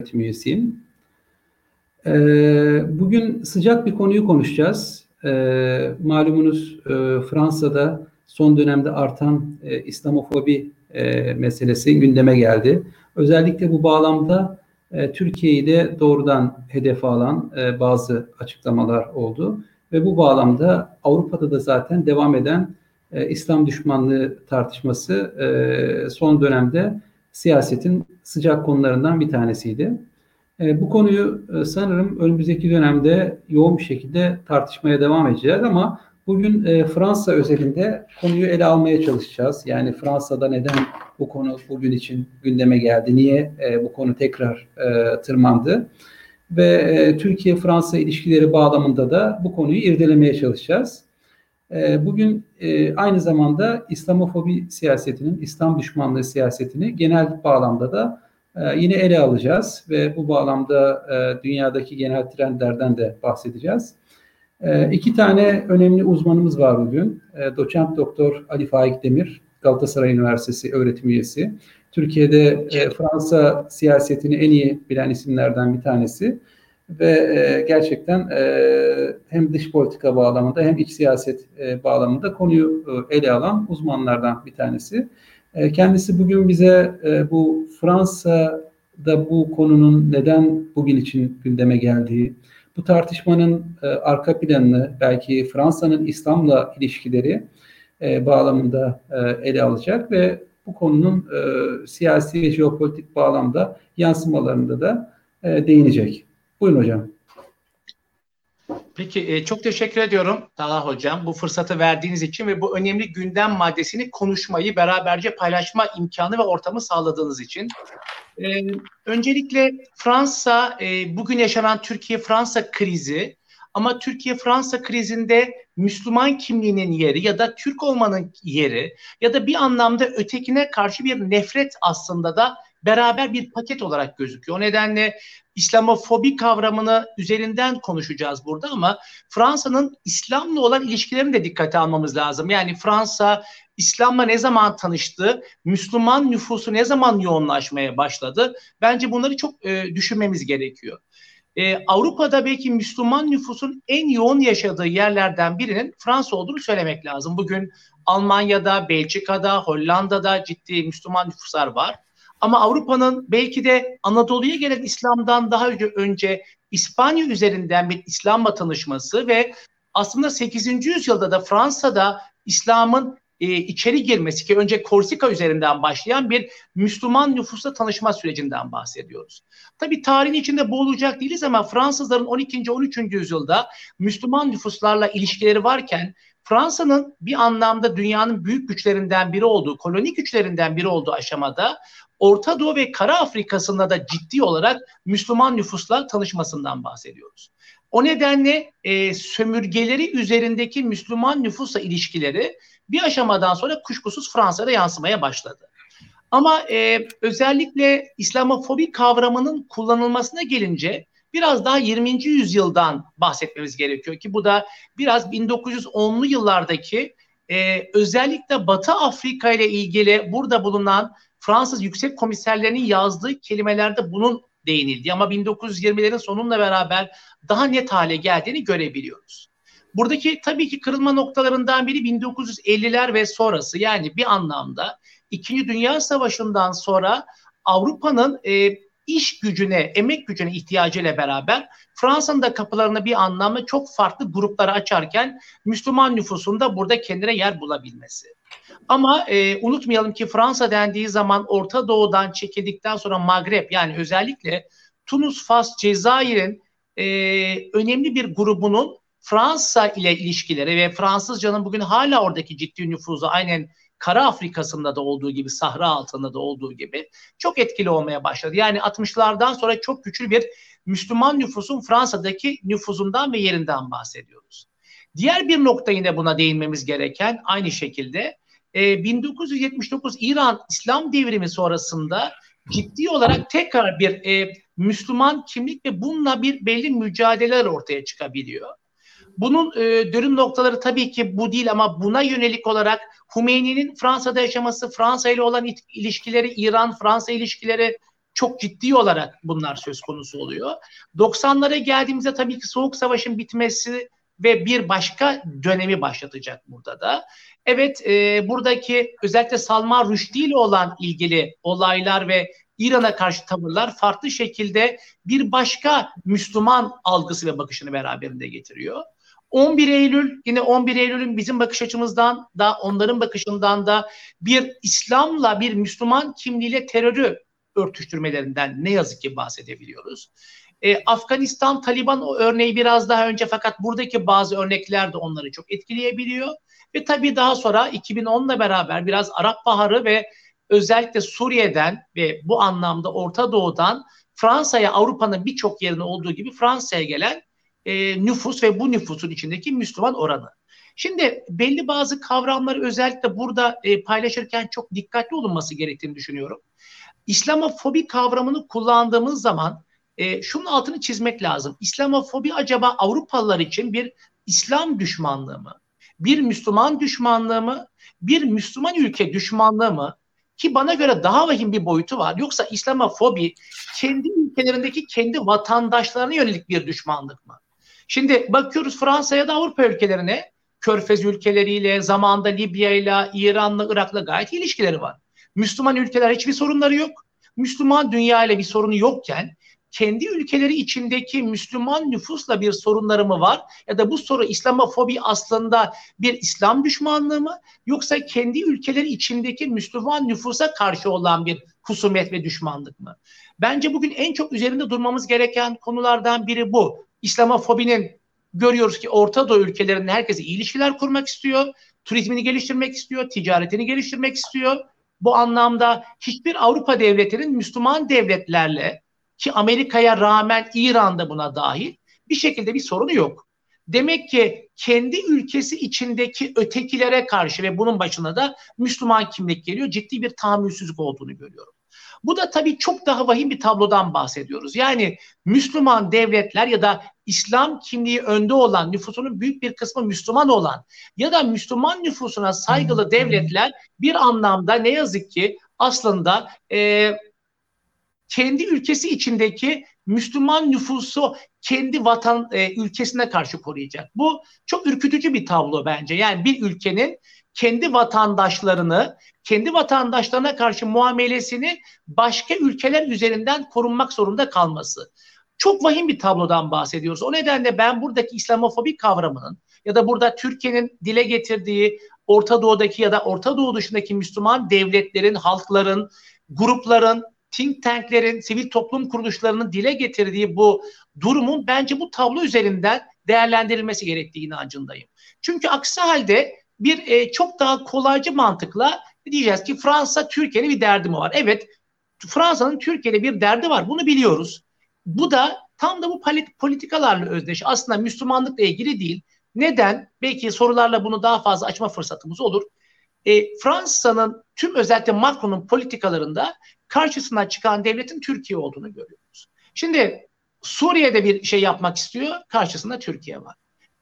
öğretim üyesiyim. E, bugün sıcak bir konuyu konuşacağız. E, malumunuz e, Fransa'da son dönemde artan e, İslamofobi e, meselesi gündeme geldi. Özellikle bu bağlamda e, Türkiye'yi de doğrudan hedefe alan e, bazı açıklamalar oldu. Ve bu bağlamda Avrupa'da da zaten devam eden e, İslam düşmanlığı tartışması e, son dönemde siyasetin sıcak konularından bir tanesiydi. E, bu konuyu e, sanırım önümüzdeki dönemde yoğun bir şekilde tartışmaya devam edeceğiz ama bugün e, Fransa özelinde konuyu ele almaya çalışacağız. Yani Fransa'da neden bu konu bugün için gündeme geldi, niye e, bu konu tekrar e, tırmandı ve e, Türkiye-Fransa ilişkileri bağlamında da bu konuyu irdelemeye çalışacağız. E, bugün e, aynı zamanda İslamofobi siyasetinin, İslam düşmanlığı siyasetini genel bağlamda da e, yine ele alacağız ve bu bağlamda e, dünyadaki genel trendlerden de bahsedeceğiz. İki tane önemli uzmanımız var bugün. Doçent Doktor Ali Faik Demir, Galatasaray Üniversitesi öğretim üyesi. Türkiye'de Fransa siyasetini en iyi bilen isimlerden bir tanesi ve e, gerçekten e, hem dış politika bağlamında hem iç siyaset e, bağlamında konuyu e, ele alan uzmanlardan bir tanesi. E, kendisi bugün bize e, bu Fransa'da bu konunun neden bugün için gündeme geldiği, bu tartışmanın e, arka planını, belki Fransa'nın İslam'la ilişkileri e, bağlamında e, ele alacak ve bu konunun e, siyasi ve jeopolitik bağlamda yansımalarında da e, değinecek. Buyurun hocam. Peki e, çok teşekkür ediyorum Talha Hocam bu fırsatı verdiğiniz için ve bu önemli gündem maddesini konuşmayı beraberce paylaşma imkanı ve ortamı sağladığınız için. E, öncelikle Fransa e, bugün yaşanan Türkiye-Fransa krizi ama Türkiye-Fransa krizinde Müslüman kimliğinin yeri ya da Türk olmanın yeri ya da bir anlamda ötekine karşı bir nefret aslında da beraber bir paket olarak gözüküyor. O nedenle İslamofobi kavramını üzerinden konuşacağız burada ama Fransa'nın İslam'la olan ilişkilerini de dikkate almamız lazım. Yani Fransa İslam'la ne zaman tanıştı? Müslüman nüfusu ne zaman yoğunlaşmaya başladı? Bence bunları çok e, düşünmemiz gerekiyor. E, Avrupa'da belki Müslüman nüfusun en yoğun yaşadığı yerlerden birinin Fransa olduğunu söylemek lazım. Bugün Almanya'da, Belçika'da, Hollanda'da ciddi Müslüman nüfuslar var. Ama Avrupa'nın belki de Anadolu'ya gelen İslam'dan daha önce, İspanya üzerinden bir İslam'la tanışması ve aslında 8. yüzyılda da Fransa'da İslam'ın e, içeri girmesi ki önce Korsika üzerinden başlayan bir Müslüman nüfusla tanışma sürecinden bahsediyoruz. Tabi tarihin içinde boğulacak değiliz ama Fransızların 12. 13. yüzyılda Müslüman nüfuslarla ilişkileri varken Fransa'nın bir anlamda dünyanın büyük güçlerinden biri olduğu, koloni güçlerinden biri olduğu aşamada Orta Doğu ve Kara Afrika'sında da ciddi olarak Müslüman nüfusla tanışmasından bahsediyoruz. O nedenle e, sömürgeleri üzerindeki Müslüman nüfusla ilişkileri bir aşamadan sonra kuşkusuz Fransa'da yansımaya başladı. Ama e, özellikle İslamofobi kavramının kullanılmasına gelince biraz daha 20. yüzyıldan bahsetmemiz gerekiyor ki bu da biraz 1910'lu yıllardaki e, özellikle Batı Afrika ile ilgili burada bulunan Fransız yüksek komiserlerinin yazdığı kelimelerde bunun değinildi ama 1920'lerin sonunla beraber daha net hale geldiğini görebiliyoruz. Buradaki tabii ki kırılma noktalarından biri 1950'ler ve sonrası yani bir anlamda İkinci Dünya Savaşı'ndan sonra Avrupa'nın e, iş gücüne, emek gücüne ihtiyacıyla beraber Fransa'nın da kapılarını bir anlamda çok farklı gruplara açarken Müslüman nüfusunda burada kendine yer bulabilmesi. Ama e, unutmayalım ki Fransa dendiği zaman Orta Doğu'dan çekildikten sonra Magreb yani özellikle Tunus, Fas, Cezayir'in e, önemli bir grubunun Fransa ile ilişkileri ve Fransızcanın bugün hala oradaki ciddi nüfuzu aynen Kara Afrika'sında da olduğu gibi, Sahra altında da olduğu gibi çok etkili olmaya başladı. Yani 60'lardan sonra çok güçlü bir Müslüman nüfusun Fransa'daki nüfuzundan ve yerinden bahsediyoruz. Diğer bir nokta yine buna değinmemiz gereken aynı şekilde e, 1979 İran İslam devrimi sonrasında ciddi olarak tekrar bir e, Müslüman kimlik ve bununla bir belli mücadeleler ortaya çıkabiliyor. Bunun e, dönüm noktaları tabii ki bu değil ama buna yönelik olarak Hümeyni'nin Fransa'da yaşaması, Fransa ile olan ilişkileri, İran-Fransa ilişkileri çok ciddi olarak bunlar söz konusu oluyor. 90'lara geldiğimizde tabii ki Soğuk Savaş'ın bitmesi ve bir başka dönemi başlatacak burada da. Evet e, buradaki özellikle Salman Rushdie ile olan ilgili olaylar ve İran'a karşı tavırlar farklı şekilde bir başka Müslüman algısı ve bakışını beraberinde getiriyor. 11 Eylül yine 11 Eylül'ün bizim bakış açımızdan da onların bakışından da bir İslam'la bir Müslüman kimliğiyle terörü örtüştürmelerinden ne yazık ki bahsedebiliyoruz. Ee, Afganistan Taliban örneği biraz daha önce fakat buradaki bazı örnekler de onları çok etkileyebiliyor. Ve tabii daha sonra 2010'la beraber biraz Arap Baharı ve özellikle Suriye'den ve bu anlamda Orta Doğu'dan Fransa'ya Avrupa'nın birçok yerine olduğu gibi Fransa'ya gelen e, nüfus ve bu nüfusun içindeki Müslüman oranı. Şimdi belli bazı kavramları özellikle burada e, paylaşırken çok dikkatli olunması gerektiğini düşünüyorum. İslamofobi kavramını kullandığımız zaman e, şunun altını çizmek lazım. İslamofobi acaba Avrupalılar için bir İslam düşmanlığı mı? Bir Müslüman düşmanlığı mı? Bir Müslüman ülke düşmanlığı mı? Ki bana göre daha vahim bir boyutu var. Yoksa İslamofobi kendi ülkelerindeki kendi vatandaşlarına yönelik bir düşmanlık mı? Şimdi bakıyoruz Fransa'ya da Avrupa ülkelerine, Körfez ülkeleriyle, zamanda Libya ile, İran'la, Irak'la gayet ilişkileri var. Müslüman ülkeler hiçbir sorunları yok. Müslüman dünya ile bir sorunu yokken kendi ülkeleri içindeki Müslüman nüfusla bir sorunları mı var? Ya da bu soru İslamofobi aslında bir İslam düşmanlığı mı? Yoksa kendi ülkeleri içindeki Müslüman nüfusa karşı olan bir husumet ve düşmanlık mı? Bence bugün en çok üzerinde durmamız gereken konulardan biri bu. İslamofobinin görüyoruz ki Orta Doğu ülkelerinde herkese iyi ilişkiler kurmak istiyor. Turizmini geliştirmek istiyor, ticaretini geliştirmek istiyor. Bu anlamda hiçbir Avrupa devletinin Müslüman devletlerle ki Amerika'ya rağmen İran'da buna dahil bir şekilde bir sorunu yok. Demek ki kendi ülkesi içindeki ötekilere karşı ve bunun başına da Müslüman kimlik geliyor. Ciddi bir tahammülsüzlük olduğunu görüyorum. Bu da tabii çok daha vahim bir tablodan bahsediyoruz. Yani Müslüman devletler ya da İslam kimliği önde olan, nüfusunun büyük bir kısmı Müslüman olan ya da Müslüman nüfusuna saygılı devletler bir anlamda ne yazık ki aslında e, kendi ülkesi içindeki Müslüman nüfusu kendi vatan e, ülkesine karşı koruyacak. Bu çok ürkütücü bir tablo bence. Yani bir ülkenin kendi vatandaşlarını, kendi vatandaşlarına karşı muamelesini başka ülkeler üzerinden korunmak zorunda kalması. Çok vahim bir tablodan bahsediyoruz. O nedenle ben buradaki İslamofobi kavramının ya da burada Türkiye'nin dile getirdiği Orta Doğu'daki ya da Orta Doğu dışındaki Müslüman devletlerin, halkların, grupların, think tanklerin, sivil toplum kuruluşlarının dile getirdiği bu durumun bence bu tablo üzerinden değerlendirilmesi gerektiği inancındayım. Çünkü aksi halde bir e, çok daha kolaycı mantıkla diyeceğiz ki Fransa Türkiye'nin bir derdi mi var? Evet Fransa'nın Türkiye'de bir derdi var. Bunu biliyoruz. Bu da tam da bu politikalarla özdeş. Aslında Müslümanlıkla ilgili değil. Neden? Belki sorularla bunu daha fazla açma fırsatımız olur. E, Fransa'nın tüm özellikle Macron'un politikalarında karşısına çıkan devletin Türkiye olduğunu görüyoruz. Şimdi Suriye'de bir şey yapmak istiyor, karşısında Türkiye var.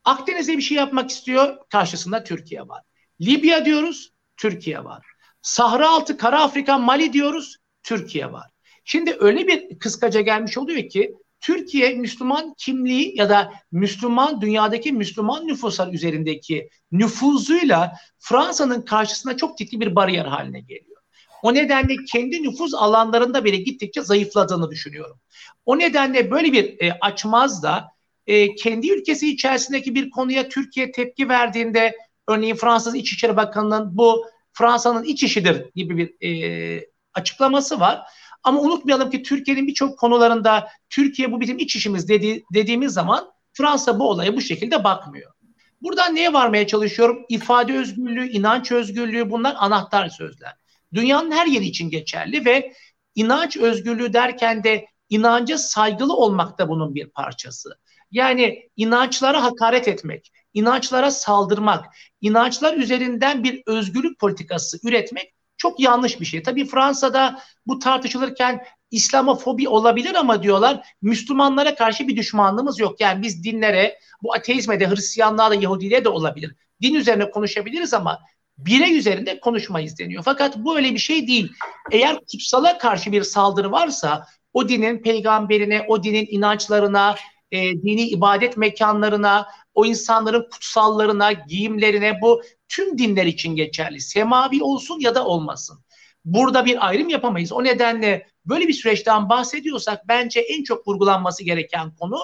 Akdeniz'de bir şey yapmak istiyor, karşısında Türkiye var. Libya diyoruz, Türkiye var. Sahra altı, Kara Afrika, Mali diyoruz, Türkiye var. Şimdi öyle bir kıskaca gelmiş oluyor ki Türkiye Müslüman kimliği ya da Müslüman dünyadaki Müslüman nüfuslar üzerindeki nüfuzuyla Fransa'nın karşısına çok ciddi bir bariyer haline geliyor. O nedenle kendi nüfuz alanlarında bile gittikçe zayıfladığını düşünüyorum. O nedenle böyle bir e, açmaz da e, kendi ülkesi içerisindeki bir konuya Türkiye tepki verdiğinde örneğin Fransız İçişleri Bakanı'nın bu Fransa'nın iç işidir gibi bir e, açıklaması var. Ama unutmayalım ki Türkiye'nin birçok konularında Türkiye bu bizim iç işimiz dedi, dediğimiz zaman Fransa bu olaya bu şekilde bakmıyor. Buradan neye varmaya çalışıyorum? İfade özgürlüğü, inanç özgürlüğü bunlar anahtar sözler. Dünyanın her yeri için geçerli ve inanç özgürlüğü derken de inanca saygılı olmak da bunun bir parçası. Yani inançlara hakaret etmek, inançlara saldırmak, inançlar üzerinden bir özgürlük politikası üretmek çok yanlış bir şey. Tabii Fransa'da bu tartışılırken İslamofobi olabilir ama diyorlar Müslümanlara karşı bir düşmanlığımız yok. Yani biz dinlere, bu ateizme de, Hristiyanlığa da, Yahudiliğe de olabilir. Din üzerine konuşabiliriz ama birey üzerinde konuşmayız deniyor. Fakat bu öyle bir şey değil. Eğer kutsala karşı bir saldırı varsa o dinin peygamberine, o dinin inançlarına, e, dini ibadet mekanlarına, o insanların kutsallarına, giyimlerine bu tüm dinler için geçerli. Semavi olsun ya da olmasın. Burada bir ayrım yapamayız. O nedenle böyle bir süreçten bahsediyorsak bence en çok vurgulanması gereken konu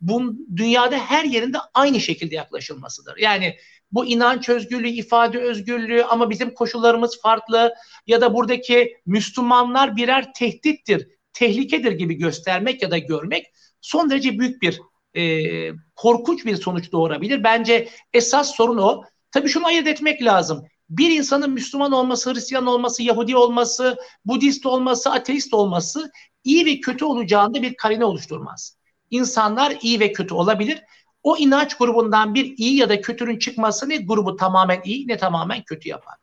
bu dünyada her yerinde aynı şekilde yaklaşılmasıdır. Yani bu inanç özgürlüğü, ifade özgürlüğü ama bizim koşullarımız farklı ya da buradaki Müslümanlar birer tehdittir, tehlikedir gibi göstermek ya da görmek son derece büyük bir e, korkunç bir sonuç doğurabilir. Bence esas sorun o. Tabii şunu ayırt etmek lazım. Bir insanın Müslüman olması, Hristiyan olması, Yahudi olması, Budist olması, ateist olması iyi ve kötü olacağında bir karine oluşturmaz. İnsanlar iyi ve kötü olabilir. O inanç grubundan bir iyi ya da kötünün çıkması ne grubu tamamen iyi ne tamamen kötü yapar.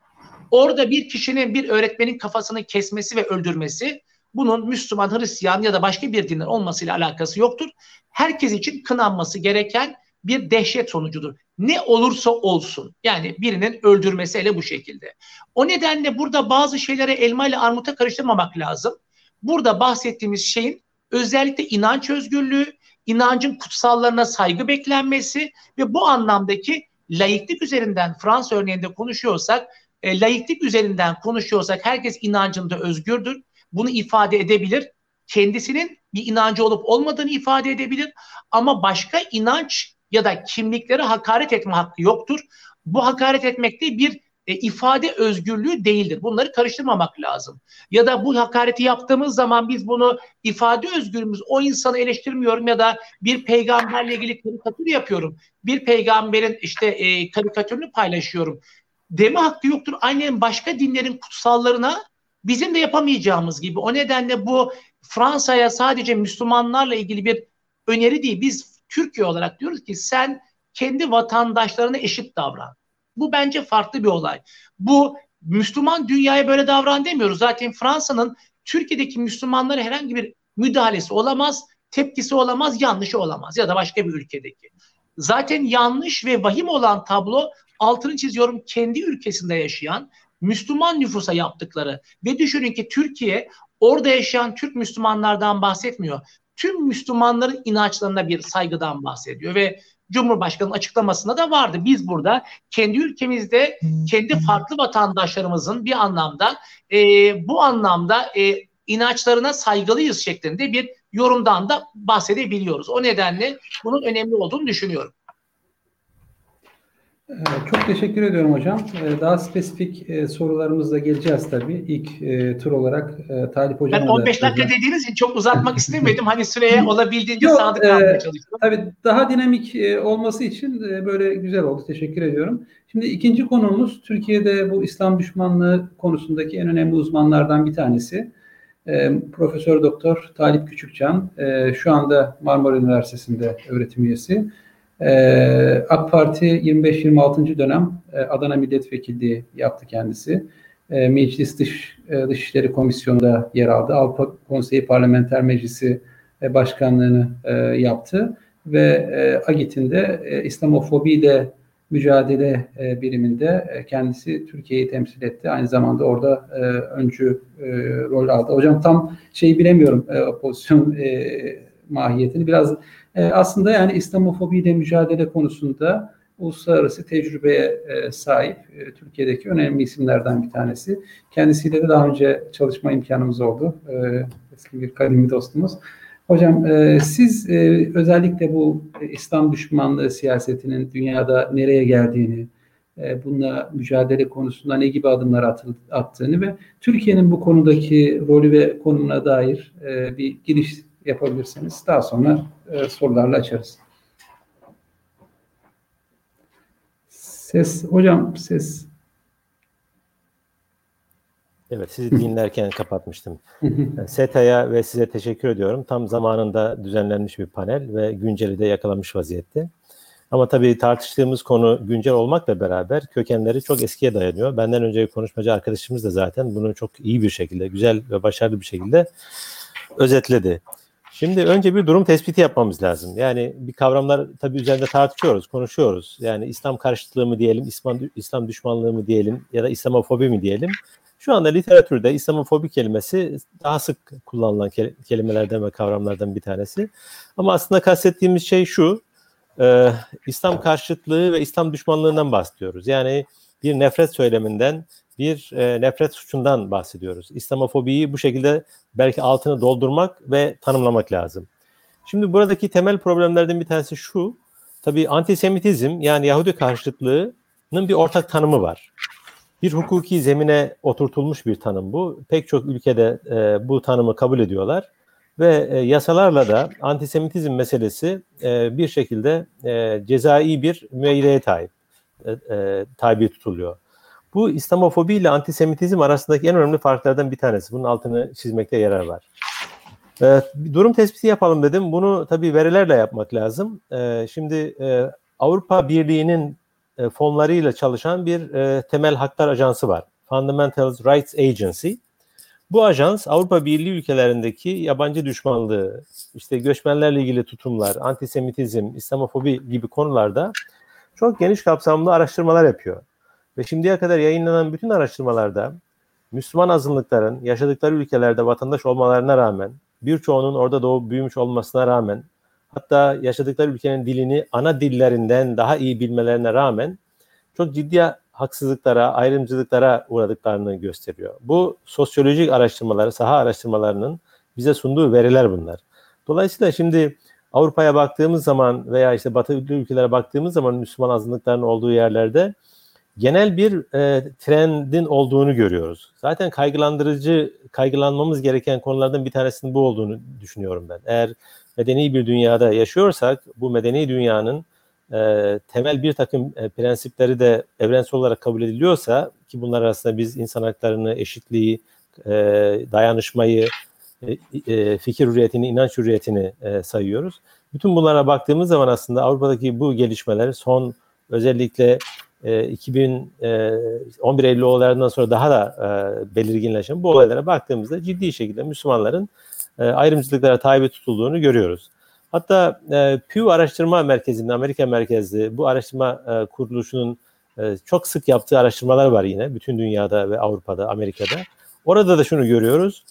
Orada bir kişinin bir öğretmenin kafasını kesmesi ve öldürmesi bunun Müslüman, Hristiyan ya da başka bir dinden olmasıyla alakası yoktur. Herkes için kınanması gereken bir dehşet sonucudur. Ne olursa olsun yani birinin öldürmesi hele bu şekilde. O nedenle burada bazı şeylere elma ile armuta karıştırmamak lazım. Burada bahsettiğimiz şeyin özellikle inanç özgürlüğü, inancın kutsallarına saygı beklenmesi ve bu anlamdaki laiklik üzerinden Fransa örneğinde konuşuyorsak, e, laiklik üzerinden konuşuyorsak herkes inancında özgürdür. Bunu ifade edebilir. Kendisinin bir inancı olup olmadığını ifade edebilir. Ama başka inanç ya da kimliklere hakaret etme hakkı yoktur. Bu hakaret etmek de bir e, ifade özgürlüğü değildir. Bunları karıştırmamak lazım. Ya da bu hakareti yaptığımız zaman biz bunu ifade özgürlüğümüz o insanı eleştirmiyorum ya da bir peygamberle ilgili karikatür yapıyorum. Bir peygamberin işte e, karikatürünü paylaşıyorum. Deme hakkı yoktur. Aynen başka dinlerin kutsallarına bizim de yapamayacağımız gibi. O nedenle bu Fransa'ya sadece Müslümanlarla ilgili bir öneri değil. Biz Türkiye olarak diyoruz ki sen kendi vatandaşlarına eşit davran. Bu bence farklı bir olay. Bu Müslüman dünyaya böyle davran demiyoruz. Zaten Fransa'nın Türkiye'deki Müslümanlara herhangi bir müdahalesi olamaz, tepkisi olamaz, yanlışı olamaz ya da başka bir ülkedeki. Zaten yanlış ve vahim olan tablo altını çiziyorum kendi ülkesinde yaşayan Müslüman nüfusa yaptıkları ve düşünün ki Türkiye orada yaşayan Türk Müslümanlardan bahsetmiyor. Tüm Müslümanların inançlarına bir saygıdan bahsediyor ve Cumhurbaşkanı'nın açıklamasında da vardı. Biz burada kendi ülkemizde kendi farklı vatandaşlarımızın bir anlamda e, bu anlamda e, inançlarına saygılıyız şeklinde bir yorumdan da bahsedebiliyoruz. O nedenle bunun önemli olduğunu düşünüyorum. Ee, çok teşekkür ediyorum hocam. Ee, daha spesifik e, sorularımızla geleceğiz tabii. İlk e, tur olarak e, Talip hocam. Ben 15 dakika hocam. dediğiniz için çok uzatmak istemedim. Hani süreye olabildiğince Yok, sadık kalmaya çalışıyorum. Tabii daha dinamik olması için böyle güzel oldu. Teşekkür ediyorum. Şimdi ikinci konumuz Türkiye'de bu İslam düşmanlığı konusundaki en önemli uzmanlardan bir tanesi. Profesör Doktor Talip Küçükcan. Şu anda Marmara Üniversitesi'nde öğretim üyesi. Ee, AK Parti 25-26. dönem e, Adana Milletvekilliği yaptı kendisi. E, Meclis Dış e, Dışişleri Komisyonu'nda yer aldı. Avrupa Konseyi Parlamenter Meclisi e, Başkanlığını yaptı ve e, AGİT'in de e, İslamofobiyle mücadele biriminde kendisi Türkiye'yi temsil etti. Aynı zamanda orada öncü rol aldı. Hocam tam şeyi bilemiyorum pozisyon mahiyetini. Biraz e, aslında yani İslamofobiyle mücadele konusunda uluslararası tecrübeye e, sahip e, Türkiye'deki önemli isimlerden bir tanesi. Kendisiyle de daha önce çalışma imkanımız oldu. E, eski bir kadimi dostumuz. Hocam e, siz e, özellikle bu İslam düşmanlığı siyasetinin dünyada nereye geldiğini, e, bununla mücadele konusunda ne gibi adımlar atı, attığını ve Türkiye'nin bu konudaki rolü ve konumuna dair e, bir giriş yapabilirsiniz. Daha sonra e, sorularla açarız. Ses, hocam ses. Evet, sizi dinlerken kapatmıştım. SETA'ya ve size teşekkür ediyorum. Tam zamanında düzenlenmiş bir panel ve günceli de yakalamış vaziyette. Ama tabii tartıştığımız konu güncel olmakla beraber kökenleri çok eskiye dayanıyor. Benden önceki konuşmacı arkadaşımız da zaten bunu çok iyi bir şekilde, güzel ve başarılı bir şekilde özetledi. Şimdi önce bir durum tespiti yapmamız lazım. Yani bir kavramlar tabii üzerinde tartışıyoruz, konuşuyoruz. Yani İslam karşıtlığı mı diyelim, İslam, İslam düşmanlığı mı diyelim ya da İslamofobi mi diyelim. Şu anda literatürde İslamofobi kelimesi daha sık kullanılan kelimelerden ve kavramlardan bir tanesi. Ama aslında kastettiğimiz şey şu, e, İslam karşıtlığı ve İslam düşmanlığından bahsediyoruz. Yani bir nefret söyleminden, bir e, nefret suçundan bahsediyoruz. İslamofobiyi bu şekilde belki altını doldurmak ve tanımlamak lazım. Şimdi buradaki temel problemlerden bir tanesi şu. Tabii antisemitizm yani Yahudi karşıtlığının bir ortak tanımı var. Bir hukuki zemine oturtulmuş bir tanım bu. Pek çok ülkede e, bu tanımı kabul ediyorlar ve e, yasalarla da antisemitizm meselesi e, bir şekilde e, cezai bir müeyyideye tabi, e, e, tabi tutuluyor. Bu İslamofobi ile antisemitizm arasındaki en önemli farklardan bir tanesi. Bunun altını çizmekte yarar var. E, durum tespiti yapalım dedim. Bunu tabii verilerle yapmak lazım. E, şimdi e, Avrupa Birliği'nin e, fonlarıyla çalışan bir e, temel haklar ajansı var. Fundamental Rights Agency. Bu ajans Avrupa Birliği ülkelerindeki yabancı düşmanlığı, işte göçmenlerle ilgili tutumlar, antisemitizm, İslamofobi gibi konularda çok geniş kapsamlı araştırmalar yapıyor. Ve şimdiye kadar yayınlanan bütün araştırmalarda Müslüman azınlıkların yaşadıkları ülkelerde vatandaş olmalarına rağmen, birçoğunun orada doğup büyümüş olmasına rağmen, hatta yaşadıkları ülkenin dilini ana dillerinden daha iyi bilmelerine rağmen çok ciddi haksızlıklara, ayrımcılıklara uğradıklarını gösteriyor. Bu sosyolojik araştırmaları, saha araştırmalarının bize sunduğu veriler bunlar. Dolayısıyla şimdi Avrupa'ya baktığımız zaman veya işte Batı ülkelere baktığımız zaman Müslüman azınlıkların olduğu yerlerde genel bir e, trendin olduğunu görüyoruz. Zaten kaygılandırıcı, kaygılanmamız gereken konulardan bir tanesinin bu olduğunu düşünüyorum ben. Eğer medeni bir dünyada yaşıyorsak bu medeni dünyanın e, temel bir takım e, prensipleri de evrensel olarak kabul ediliyorsa ki bunlar arasında biz insan haklarını, eşitliği, e, dayanışmayı, e, e, fikir hürriyetini, inanç hürriyetini e, sayıyoruz. Bütün bunlara baktığımız zaman aslında Avrupa'daki bu gelişmeler son özellikle e, 2011 e, Eylül olaylarından sonra daha da e, belirginleşen bu olaylara baktığımızda ciddi şekilde Müslümanların e, ayrımcılıklara tabi tutulduğunu görüyoruz. Hatta e, Pew Araştırma Merkezi'nin Amerika merkezli bu araştırma e, kuruluşunun çok sık yaptığı araştırmalar var yine bütün dünyada ve Avrupa'da, Amerika'da. Orada da şunu görüyoruz.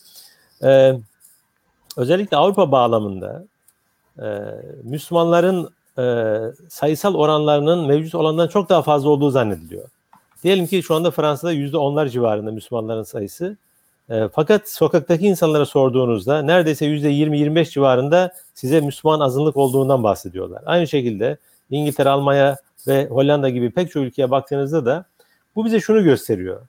Özellikle Avrupa bağlamında Müslümanların e, sayısal oranlarının mevcut olandan çok daha fazla olduğu zannediliyor. Diyelim ki şu anda Fransa'da yüzde onlar civarında Müslümanların sayısı. E, fakat sokaktaki insanlara sorduğunuzda neredeyse yüzde 20-25 civarında size Müslüman azınlık olduğundan bahsediyorlar. Aynı şekilde İngiltere, Almanya ve Hollanda gibi pek çok ülkeye baktığınızda da bu bize şunu gösteriyor.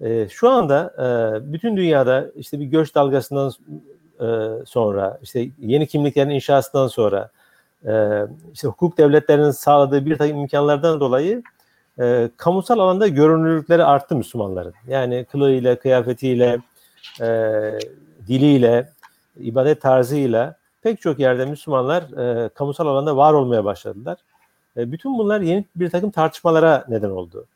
E, şu anda e, bütün dünyada işte bir göç dalgasından e, sonra, işte yeni kimliklerin inşasından sonra, e, işte hukuk devletlerinin sağladığı bir takım imkanlardan dolayı e, kamusal alanda görünürlükleri arttı Müslümanların. Yani kılığıyla, kıyafetiyle, e, diliyle, ibadet tarzıyla pek çok yerde Müslümanlar e, kamusal alanda var olmaya başladılar. E, bütün bunlar yeni bir takım tartışmalara neden oldu.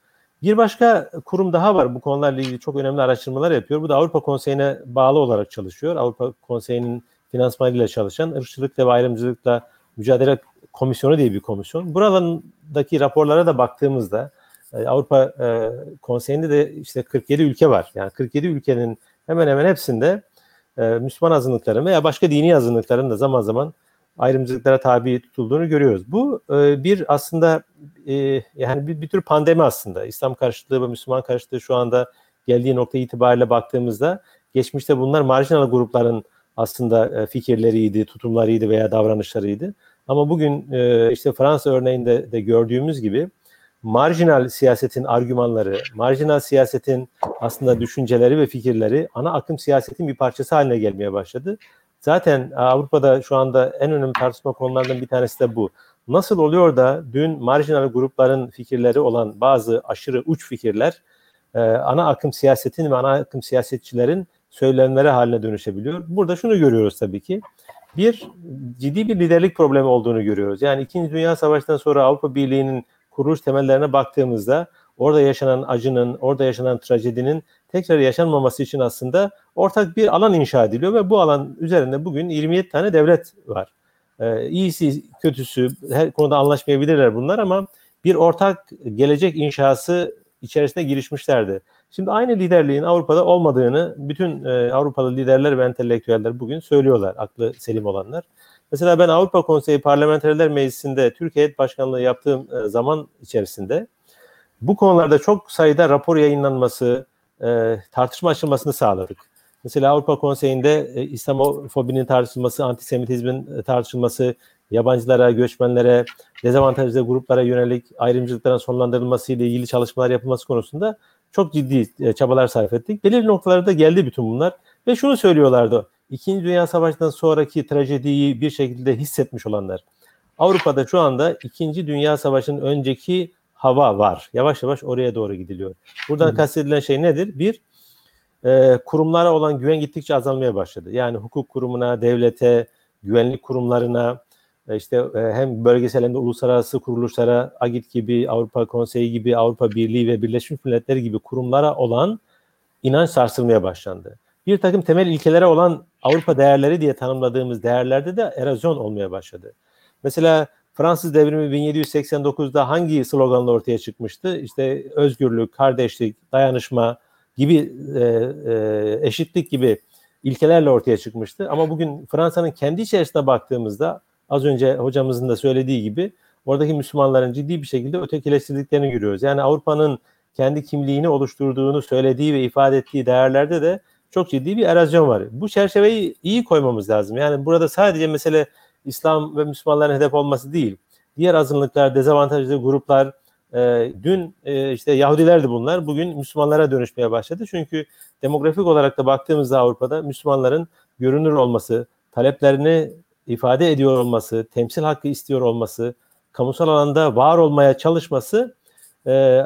Bir başka kurum daha var bu konularla ilgili çok önemli araştırmalar yapıyor. Bu da Avrupa Konseyi'ne bağlı olarak çalışıyor. Avrupa Konseyi'nin finansmanıyla çalışan ırkçılıkla ve ayrımcılıkla Mücadele Komisyonu diye bir komisyon. Buralarındaki raporlara da baktığımızda e, Avrupa e, Konseyi'nde de işte 47 ülke var. Yani 47 ülkenin hemen hemen hepsinde e, Müslüman azınlıkların veya başka dini azınlıkların da zaman zaman ayrımcılıklara tabi tutulduğunu görüyoruz. Bu bir aslında yani bir, bir tür pandemi aslında. İslam karşıtlığı ve Müslüman karşıtlığı şu anda geldiği nokta itibariyle baktığımızda geçmişte bunlar marjinal grupların aslında fikirleriydi, tutumlarıydı veya davranışlarıydı. Ama bugün e, işte Fransa örneğinde de gördüğümüz gibi marjinal siyasetin argümanları, marjinal siyasetin aslında düşünceleri ve fikirleri ana akım siyasetin bir parçası haline gelmeye başladı. Zaten Avrupa'da şu anda en önemli tartışma konularından bir tanesi de bu. Nasıl oluyor da dün marjinal grupların fikirleri olan bazı aşırı uç fikirler e, ana akım siyasetin ve ana akım siyasetçilerin söylemleri haline dönüşebiliyor. Burada şunu görüyoruz tabii ki bir ciddi bir liderlik problemi olduğunu görüyoruz. Yani İkinci Dünya Savaşı'ndan sonra Avrupa Birliği'nin kuruluş temellerine baktığımızda orada yaşanan acının, orada yaşanan trajedinin tekrar yaşanmaması için aslında ortak bir alan inşa ediliyor ve bu alan üzerinde bugün 27 tane devlet var. Ee, iyisi, kötüsü her konuda anlaşmayabilirler bunlar ama bir ortak gelecek inşası içerisine girişmişlerdi. Şimdi aynı liderliğin Avrupa'da olmadığını bütün e, Avrupalı liderler ve entelektüeller bugün söylüyorlar, aklı selim olanlar. Mesela ben Avrupa Konseyi Parlamenterler Meclisi'nde Türkiye Başkanlığı yaptığım e, zaman içerisinde bu konularda çok sayıda rapor yayınlanması, e, tartışma açılmasını sağladık. Mesela Avrupa Konseyi'nde e, İslamofobinin tartışılması, antisemitizmin e, tartışılması, yabancılara, göçmenlere, dezavantajlı gruplara yönelik ayrımcılıkların sonlandırılması ile ilgili çalışmalar yapılması konusunda çok ciddi e, çabalar sarf ettik. Belirli noktalarda geldi bütün bunlar ve şunu söylüyorlardı. İkinci Dünya Savaşı'ndan sonraki trajediyi bir şekilde hissetmiş olanlar. Avrupa'da şu anda İkinci Dünya Savaşı'nın önceki hava var. Yavaş yavaş oraya doğru gidiliyor. Buradan hmm. kastedilen şey nedir? Bir, e, kurumlara olan güven gittikçe azalmaya başladı. Yani hukuk kurumuna, devlete, güvenlik kurumlarına, işte e, hem bölgesel hem de uluslararası kuruluşlara, AGİT gibi, Avrupa Konseyi gibi, Avrupa Birliği ve Birleşmiş Milletler gibi kurumlara olan inanç sarsılmaya başlandı. Bir takım temel ilkelere olan Avrupa değerleri diye tanımladığımız değerlerde de erozyon olmaya başladı. Mesela Fransız devrimi 1789'da hangi sloganla ortaya çıkmıştı? İşte özgürlük, kardeşlik, dayanışma gibi e, e, eşitlik gibi ilkelerle ortaya çıkmıştı. Ama bugün Fransa'nın kendi içerisine baktığımızda az önce hocamızın da söylediği gibi oradaki Müslümanların ciddi bir şekilde ötekileştirdiklerini görüyoruz. Yani Avrupa'nın kendi kimliğini oluşturduğunu söylediği ve ifade ettiği değerlerde de çok ciddi bir erozyon var. Bu çerçeveyi iyi koymamız lazım. Yani burada sadece mesele İslam ve Müslümanların hedef olması değil. Diğer azınlıklar, dezavantajlı gruplar, e, dün e, işte Yahudilerdi bunlar, bugün Müslümanlara dönüşmeye başladı. Çünkü demografik olarak da baktığımızda Avrupa'da Müslümanların görünür olması, taleplerini ifade ediyor olması, temsil hakkı istiyor olması, kamusal alanda var olmaya çalışması e,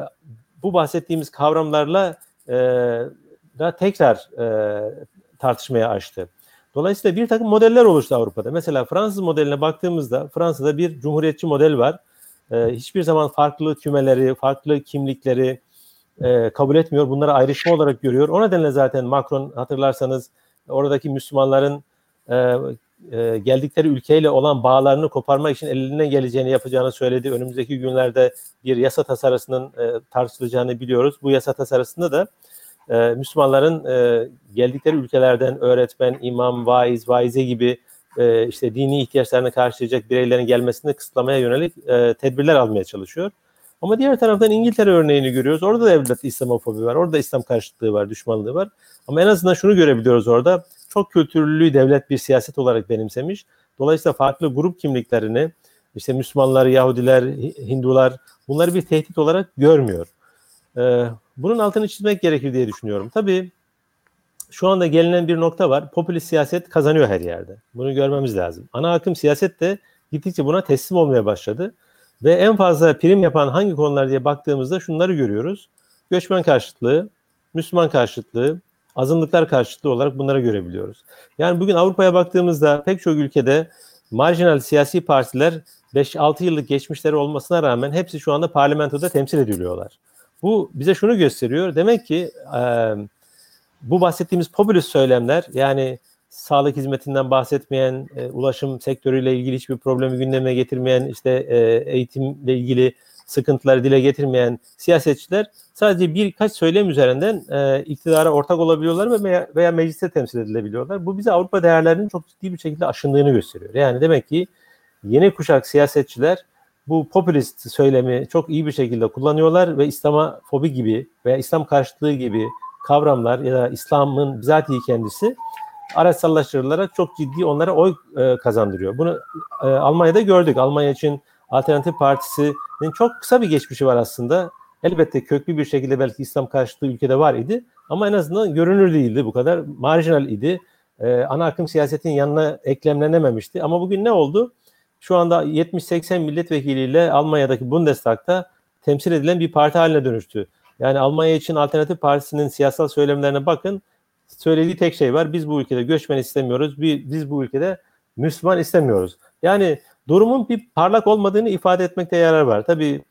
bu bahsettiğimiz kavramlarla e, da tekrar e, tartışmaya açtı. Dolayısıyla bir takım modeller oluştu Avrupa'da. Mesela Fransız modeline baktığımızda Fransa'da bir cumhuriyetçi model var. E, hiçbir zaman farklı kümeleri, farklı kimlikleri e, kabul etmiyor. Bunları ayrışma olarak görüyor. O nedenle zaten Macron hatırlarsanız oradaki Müslümanların e, e, geldikleri ülkeyle olan bağlarını koparmak için elinden geleceğini yapacağını söyledi. Önümüzdeki günlerde bir yasa tasarısının e, tartışılacağını biliyoruz. Bu yasa tasarısında da e, Müslümanların e, geldikleri ülkelerden öğretmen, imam, vaiz, vaize gibi işte dini ihtiyaçlarını karşılayacak bireylerin gelmesini kısıtlamaya yönelik tedbirler almaya çalışıyor. Ama diğer taraftan İngiltere örneğini görüyoruz. Orada da evlat İslamofobi var. Orada İslam karşıtlığı var, düşmanlığı var. Ama en azından şunu görebiliyoruz orada. Çok kültürlü devlet bir siyaset olarak benimsemiş. Dolayısıyla farklı grup kimliklerini işte Müslümanlar, Yahudiler, Hindular bunları bir tehdit olarak görmüyor. Ee, bunun altını çizmek gerekir diye düşünüyorum. Tabii şu anda gelinen bir nokta var. Popülist siyaset kazanıyor her yerde. Bunu görmemiz lazım. Ana akım siyaset de gittikçe buna teslim olmaya başladı. Ve en fazla prim yapan hangi konular diye baktığımızda şunları görüyoruz. Göçmen karşıtlığı, Müslüman karşıtlığı, azınlıklar karşıtlığı olarak bunları görebiliyoruz. Yani bugün Avrupa'ya baktığımızda pek çok ülkede marjinal siyasi partiler 5-6 yıllık geçmişleri olmasına rağmen hepsi şu anda parlamentoda temsil ediliyorlar. Bu bize şunu gösteriyor. Demek ki e, bu bahsettiğimiz popülist söylemler yani sağlık hizmetinden bahsetmeyen, e, ulaşım sektörüyle ilgili hiçbir problemi gündeme getirmeyen, işte e, eğitimle ilgili sıkıntıları dile getirmeyen siyasetçiler sadece birkaç söylem üzerinden e, iktidara ortak olabiliyorlar veya, veya mecliste temsil edilebiliyorlar. Bu bize Avrupa değerlerinin çok ciddi bir şekilde aşındığını gösteriyor. Yani demek ki yeni kuşak siyasetçiler bu popülist söylemi çok iyi bir şekilde kullanıyorlar ve İslam'a fobi gibi veya İslam karşıtlığı gibi kavramlar ya da İslam'ın bizatihi kendisi araçsallaştırılarak çok ciddi onlara oy e, kazandırıyor. Bunu e, Almanya'da gördük. Almanya için Alternatif Partisi'nin çok kısa bir geçmişi var aslında. Elbette köklü bir şekilde belki İslam karşıtlığı ülkede var idi ama en azından görünür değildi bu kadar. Marjinal idi. E, ana akım siyasetin yanına eklemlenememişti. Ama bugün ne oldu? Şu anda 70-80 milletvekiliyle Almanya'daki Bundestag'ta temsil edilen bir parti haline dönüştü. Yani Almanya için Alternatif Partisi'nin siyasal söylemlerine bakın. Söylediği tek şey var. Biz bu ülkede göçmen istemiyoruz. Biz bu ülkede Müslüman istemiyoruz. Yani durumun bir parlak olmadığını ifade etmekte yarar var. Tabii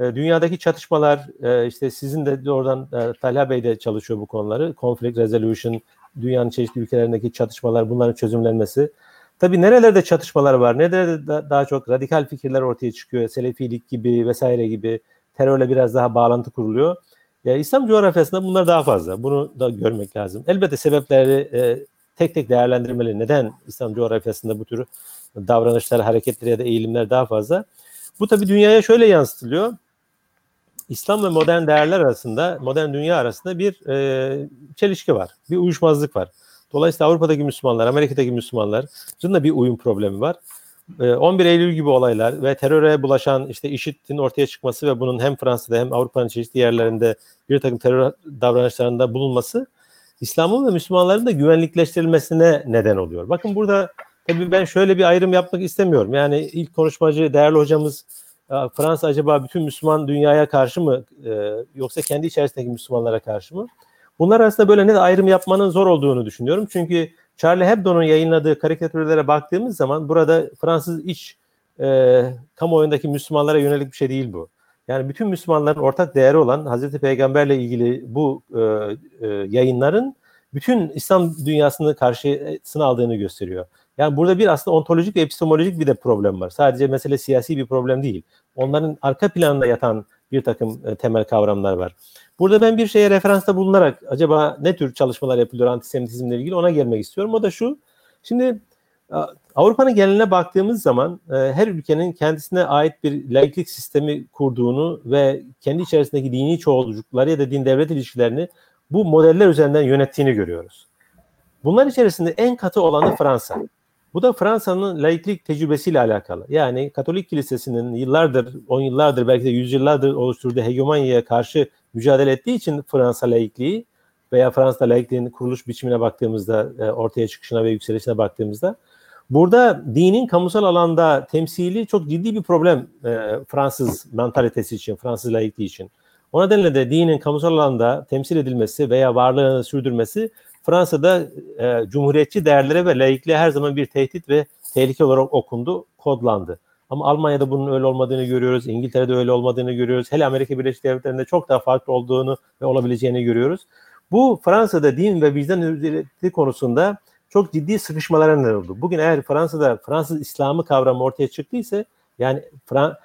e, dünyadaki çatışmalar, e, işte sizin de oradan e, Talha Bey de çalışıyor bu konuları. Conflict resolution, dünyanın çeşitli ülkelerindeki çatışmalar, bunların çözümlenmesi. Tabii nerelerde çatışmalar var, nerelerde daha çok radikal fikirler ortaya çıkıyor, selefilik gibi vesaire gibi terörle biraz daha bağlantı kuruluyor. Ya İslam coğrafyasında bunlar daha fazla. Bunu da görmek lazım. Elbette sebepleri e, tek tek değerlendirmeli. Neden İslam coğrafyasında bu tür davranışlar, hareketler ya da eğilimler daha fazla? Bu tabii dünyaya şöyle yansıtılıyor. İslam ve modern değerler arasında, modern dünya arasında bir e, çelişki var, bir uyuşmazlık var. Dolayısıyla Avrupa'daki Müslümanlar, Amerika'daki Müslümanların da bir uyum problemi var. 11 Eylül gibi olaylar ve teröre bulaşan işte IŞİD'in ortaya çıkması ve bunun hem Fransa'da hem Avrupa'nın çeşitli yerlerinde bir takım terör davranışlarında bulunması İslam'ın ve Müslümanların da güvenlikleştirilmesine neden oluyor. Bakın burada tabii ben şöyle bir ayrım yapmak istemiyorum. Yani ilk konuşmacı değerli hocamız Fransa acaba bütün Müslüman dünyaya karşı mı e, yoksa kendi içerisindeki Müslümanlara karşı mı? Bunlar arasında böyle ne ayrım yapmanın zor olduğunu düşünüyorum. Çünkü Charlie Hebdo'nun yayınladığı karikatürlere baktığımız zaman burada Fransız iç e, kamuoyundaki Müslümanlara yönelik bir şey değil bu. Yani bütün Müslümanların ortak değeri olan Hazreti Peygamberle ilgili bu e, e, yayınların bütün İslam dünyasını karşısına aldığını gösteriyor. Yani burada bir aslında ontolojik ve epistemolojik bir de problem var. Sadece mesele siyasi bir problem değil. Onların arka planında yatan bir takım e, temel kavramlar var. Burada ben bir şeye referansta bulunarak acaba ne tür çalışmalar yapılıyor antisemitizmle ilgili ona gelmek istiyorum. O da şu. Şimdi Avrupa'nın geneline baktığımız zaman e, her ülkenin kendisine ait bir laiklik sistemi kurduğunu ve kendi içerisindeki dini çoğulculukları ya da din devlet ilişkilerini bu modeller üzerinden yönettiğini görüyoruz. Bunlar içerisinde en katı olanı Fransa. Bu da Fransa'nın laiklik tecrübesiyle alakalı. Yani Katolik Kilisesi'nin yıllardır, on yıllardır belki de yüzyıllardır oluşturduğu hegemonyaya karşı mücadele ettiği için Fransa laikliği veya Fransa laikliğinin kuruluş biçimine baktığımızda, e, ortaya çıkışına ve yükselişine baktığımızda burada dinin kamusal alanda temsili çok ciddi bir problem e, Fransız mantalitesi için, Fransız laikliği için. O nedenle de dinin kamusal alanda temsil edilmesi veya varlığını sürdürmesi Fransa'da e, cumhuriyetçi değerlere ve laikliğe her zaman bir tehdit ve tehlike olarak okundu, kodlandı. Ama Almanya'da bunun öyle olmadığını görüyoruz. İngiltere'de öyle olmadığını görüyoruz. Hele Amerika Birleşik Devletleri'nde çok daha farklı olduğunu ve olabileceğini görüyoruz. Bu Fransa'da din ve vicdan hürriyeti konusunda çok ciddi sıkışmalara neden oldu. Bugün eğer Fransa'da Fransız İslamı kavramı ortaya çıktıysa yani Fran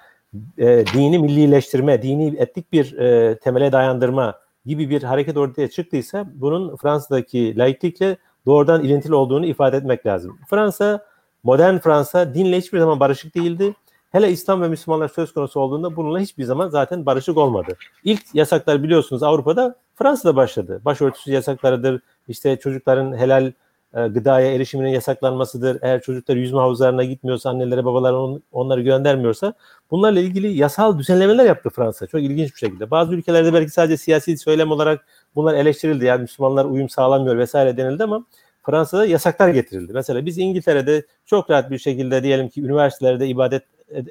e, dini millileştirme, dini etnik bir e, temele dayandırma gibi bir hareket ortaya çıktıysa bunun Fransa'daki laiklikle doğrudan ilintili olduğunu ifade etmek lazım. Fransa, modern Fransa dinle hiçbir zaman barışık değildi. Hele İslam ve Müslümanlar söz konusu olduğunda bununla hiçbir zaman zaten barışık olmadı. İlk yasaklar biliyorsunuz Avrupa'da Fransa'da başladı. Başörtüsü yasaklarıdır, işte çocukların helal e, gıdaya erişiminin yasaklanmasıdır. Eğer çocuklar yüzme havuzlarına gitmiyorsa, annelere babalara on, onları göndermiyorsa bunlarla ilgili yasal düzenlemeler yaptı Fransa. Çok ilginç bir şekilde. Bazı ülkelerde belki sadece siyasi söylem olarak bunlar eleştirildi. Yani Müslümanlar uyum sağlamıyor vesaire denildi ama Fransa'da yasaklar getirildi. Mesela biz İngiltere'de çok rahat bir şekilde diyelim ki üniversitelerde ibadet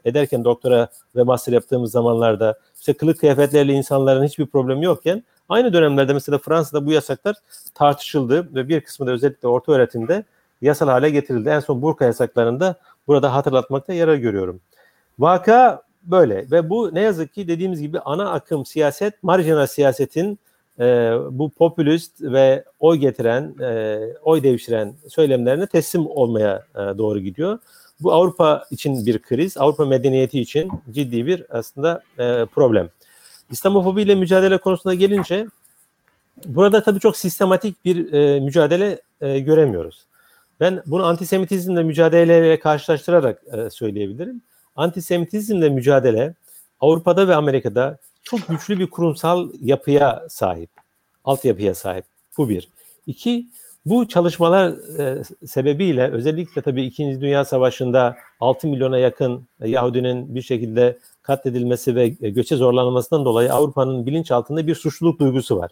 ederken doktora ve master yaptığımız zamanlarda işte kılık kıyafetlerle insanların hiçbir problemi yokken Aynı dönemlerde mesela Fransa'da bu yasaklar tartışıldı ve bir kısmı da özellikle orta öğretimde yasal hale getirildi. En son burka yasaklarında burada hatırlatmakta yarar görüyorum. Vaka böyle ve bu ne yazık ki dediğimiz gibi ana akım siyaset, marjinal siyasetin e, bu popülist ve oy getiren, e, oy devşiren söylemlerine teslim olmaya e, doğru gidiyor. Bu Avrupa için bir kriz, Avrupa medeniyeti için ciddi bir aslında e, problem. İslamofobiyle mücadele konusuna gelince burada tabii çok sistematik bir e, mücadele e, göremiyoruz. Ben bunu antisemitizmle mücadeleyle karşılaştırarak e, söyleyebilirim. Antisemitizmle mücadele Avrupa'da ve Amerika'da çok güçlü bir kurumsal yapıya sahip. Altyapıya sahip. Bu bir. İki, bu çalışmalar e, sebebiyle özellikle tabii İkinci Dünya Savaşı'nda 6 milyona yakın Yahudinin bir şekilde katledilmesi ve e, göçe zorlanmasından dolayı Avrupa'nın bilinçaltında bir suçluluk duygusu var.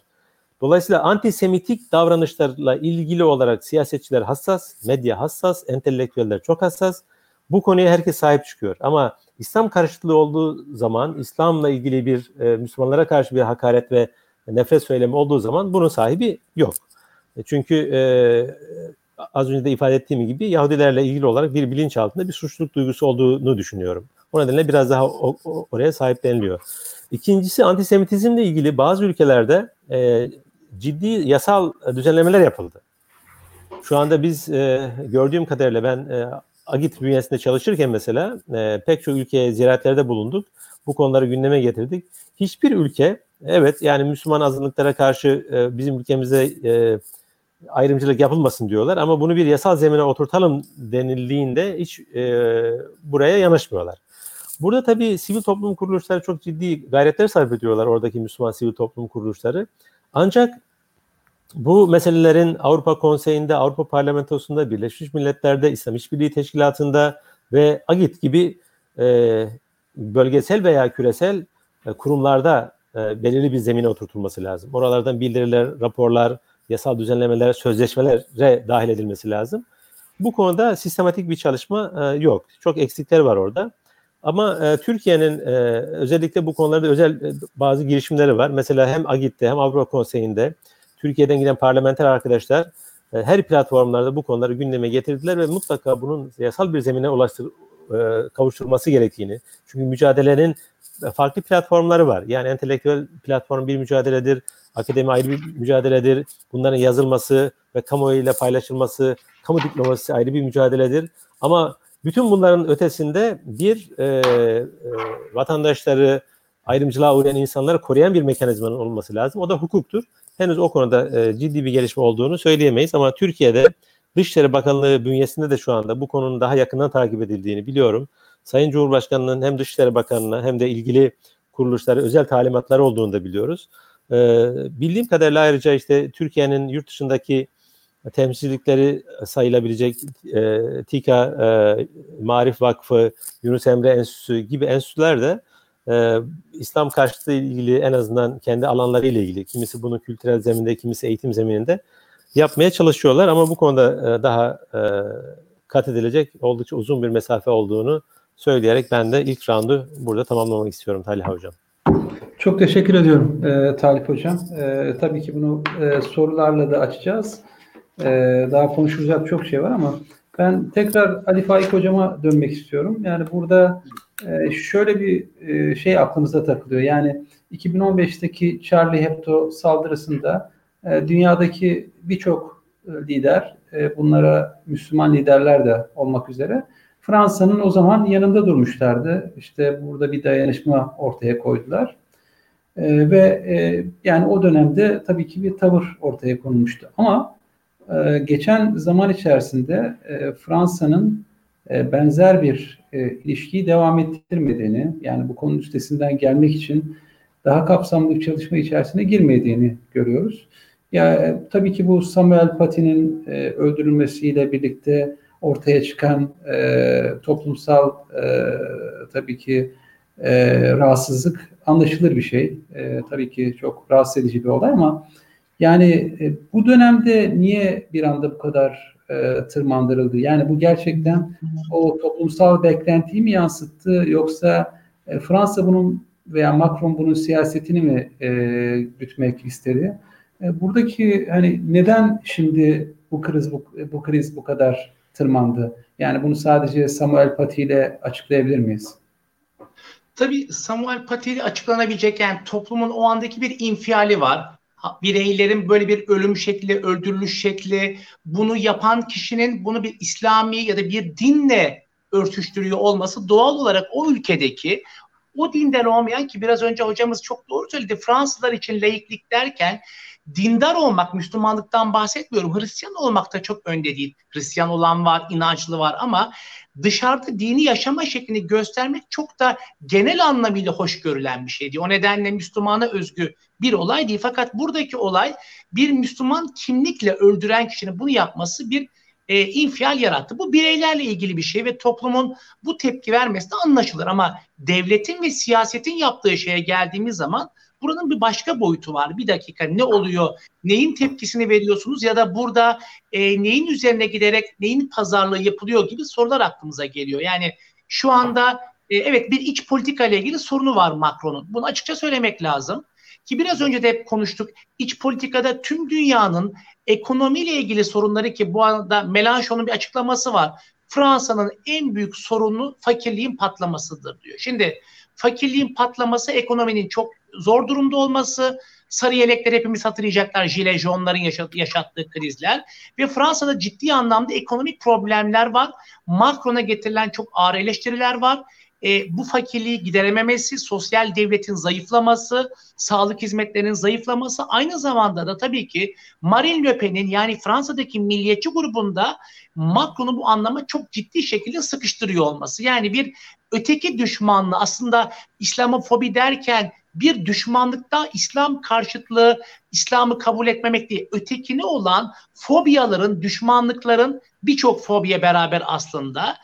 Dolayısıyla antisemitik davranışlarla ilgili olarak siyasetçiler hassas, medya hassas, entelektüeller çok hassas. Bu konuya herkes sahip çıkıyor. Ama İslam karşıtlığı olduğu zaman, İslam'la ilgili bir e, Müslümanlara karşı bir hakaret ve nefret söylemi olduğu zaman bunun sahibi yok. E, çünkü e, az önce de ifade ettiğim gibi Yahudilerle ilgili olarak bir bilinç altında bir suçluluk duygusu olduğunu düşünüyorum. O nedenle biraz daha o, o, oraya sahipleniliyor. İkincisi antisemitizmle ilgili bazı ülkelerde e, ciddi yasal düzenlemeler yapıldı. Şu anda biz e, gördüğüm kadarıyla ben e, Agit bünyesinde çalışırken mesela e, pek çok ülkeye ziyaretlerde bulunduk. Bu konuları gündeme getirdik. Hiçbir ülke evet yani Müslüman azınlıklara karşı e, bizim ülkemizde e, ayrımcılık yapılmasın diyorlar ama bunu bir yasal zemine oturtalım denildiğinde hiç e, buraya yanaşmıyorlar. Burada tabii sivil toplum kuruluşları çok ciddi gayretler sarf ediyorlar oradaki Müslüman sivil toplum kuruluşları. Ancak bu meselelerin Avrupa Konseyi'nde, Avrupa Parlamentosu'nda, Birleşmiş Milletler'de, İslam İşbirliği Teşkilatı'nda ve AGİT gibi e, bölgesel veya küresel e, kurumlarda e, belirli bir zemine oturtulması lazım. Oralardan bildiriler, raporlar, yasal düzenlemeler, sözleşmelere dahil edilmesi lazım. Bu konuda sistematik bir çalışma e, yok. Çok eksikler var orada. Ama e, Türkiye'nin e, özellikle bu konularda özel e, bazı girişimleri var. Mesela hem AGİT'te hem Avrupa Konseyi'nde Türkiye'den giden parlamenter arkadaşlar e, her platformlarda bu konuları gündeme getirdiler ve mutlaka bunun yasal bir zemine ulaştır, e, kavuşturulması gerektiğini. Çünkü mücadelenin farklı platformları var. Yani entelektüel platform bir mücadeledir, akademi ayrı bir mücadeledir. Bunların yazılması ve kamuoyuyla paylaşılması, kamu diplomasisi ayrı bir mücadeledir. Ama bütün bunların ötesinde bir e, e, vatandaşları, ayrımcılığa uğrayan insanları koruyan bir mekanizmanın olması lazım. O da hukuktur. Henüz o konuda e, ciddi bir gelişme olduğunu söyleyemeyiz ama Türkiye'de Dışişleri Bakanlığı bünyesinde de şu anda bu konunun daha yakından takip edildiğini biliyorum. Sayın Cumhurbaşkanı'nın hem Dışişleri Bakanı'na hem de ilgili kuruluşlara özel talimatları olduğunu da biliyoruz. E, bildiğim kadarıyla ayrıca işte Türkiye'nin yurt dışındaki temsilcilikleri sayılabilecek e, TİKA, e, Marif Vakfı, Yunus Emre Enstitüsü gibi enstitüler de e, İslam karşıtı ilgili en azından kendi alanları ile ilgili kimisi bunu kültürel zeminde, kimisi eğitim zemininde yapmaya çalışıyorlar ama bu konuda e, daha e, kat edilecek oldukça uzun bir mesafe olduğunu söyleyerek ben de ilk roundu burada tamamlamak istiyorum Talha Hocam. Çok teşekkür ediyorum e, Talip Hocam. E, tabii ki bunu e, sorularla da açacağız. E, daha konuşulacak çok şey var ama ben tekrar Ali Faik Hocam'a dönmek istiyorum. Yani burada e, şöyle bir e, şey aklımıza takılıyor. Yani 2015'teki Charlie Hebdo saldırısında e, dünyadaki birçok e, lider, e, bunlara Müslüman liderler de olmak üzere Fransa'nın o zaman yanında durmuşlardı. İşte burada bir dayanışma ortaya koydular. E, ve e, yani o dönemde tabii ki bir tavır ortaya konulmuştu. Ama e, geçen zaman içerisinde e, Fransa'nın e, benzer bir e, ilişkiyi devam ettirmediğini, yani bu konunun üstesinden gelmek için daha kapsamlı bir çalışma içerisine girmediğini görüyoruz. Ya e, tabii ki bu Samuel Paty'nin e, öldürülmesiyle birlikte ortaya çıkan e, toplumsal e, tabii ki e, rahatsızlık anlaşılır bir şey. E, tabii ki çok rahatsız edici bir olay ama yani e, bu dönemde niye bir anda bu kadar e, tırmandırıldı? Yani bu gerçekten o toplumsal beklentiyi mi yansıttı yoksa e, Fransa bunun veya Macron bunun siyasetini mi e, gütmek istedi? E, buradaki hani neden şimdi bu kriz bu, bu kriz bu kadar tırmandı? Yani bunu sadece Samuel Paty ile açıklayabilir miyiz? Tabii Samuel Paty açıklanabilecek yani toplumun o andaki bir infiali var bireylerin böyle bir ölüm şekli, öldürülüş şekli, bunu yapan kişinin bunu bir İslami ya da bir dinle örtüştürüyor olması doğal olarak o ülkedeki o dinden olmayan ki biraz önce hocamız çok doğru söyledi. Fransızlar için laiklik derken dindar olmak, Müslümanlıktan bahsetmiyorum. Hristiyan olmak da çok önde değil. Hristiyan olan var, inançlı var ama dışarıda dini yaşama şeklini göstermek çok da genel anlamıyla hoş görülen bir şeydi. O nedenle Müslümana özgü bir olay değil. Fakat buradaki olay bir Müslüman kimlikle öldüren kişinin bunu yapması bir e, infial yarattı. Bu bireylerle ilgili bir şey ve toplumun bu tepki vermesi de anlaşılır ama devletin ve siyasetin yaptığı şeye geldiğimiz zaman buranın bir başka boyutu var. Bir dakika ne oluyor? Neyin tepkisini veriyorsunuz ya da burada e, neyin üzerine giderek neyin pazarlığı yapılıyor gibi sorular aklımıza geliyor. Yani şu anda e, evet bir iç politika ile ilgili sorunu var Macron'un. Bunu açıkça söylemek lazım. Ki biraz önce de hep konuştuk. İç politikada tüm dünyanın ekonomiyle ilgili sorunları ki bu anda Melanchon'un bir açıklaması var. Fransa'nın en büyük sorunu fakirliğin patlamasıdır diyor. Şimdi fakirliğin patlaması ekonominin çok zor durumda olması, sarı yelekler hepimiz hatırlayacaklar jilejonların yaşattığı krizler ve Fransa'da ciddi anlamda ekonomik problemler var. Macron'a getirilen çok ağır eleştiriler var e, bu fakirliği giderememesi, sosyal devletin zayıflaması, sağlık hizmetlerinin zayıflaması aynı zamanda da tabii ki Marine Le Pen'in yani Fransa'daki milliyetçi grubunda Macron'u bu anlama çok ciddi şekilde sıkıştırıyor olması. Yani bir öteki düşmanlığı aslında İslamofobi derken bir düşmanlıkta İslam karşıtlığı, İslam'ı kabul etmemek değil, ötekini olan fobiyaların, düşmanlıkların birçok fobiye beraber aslında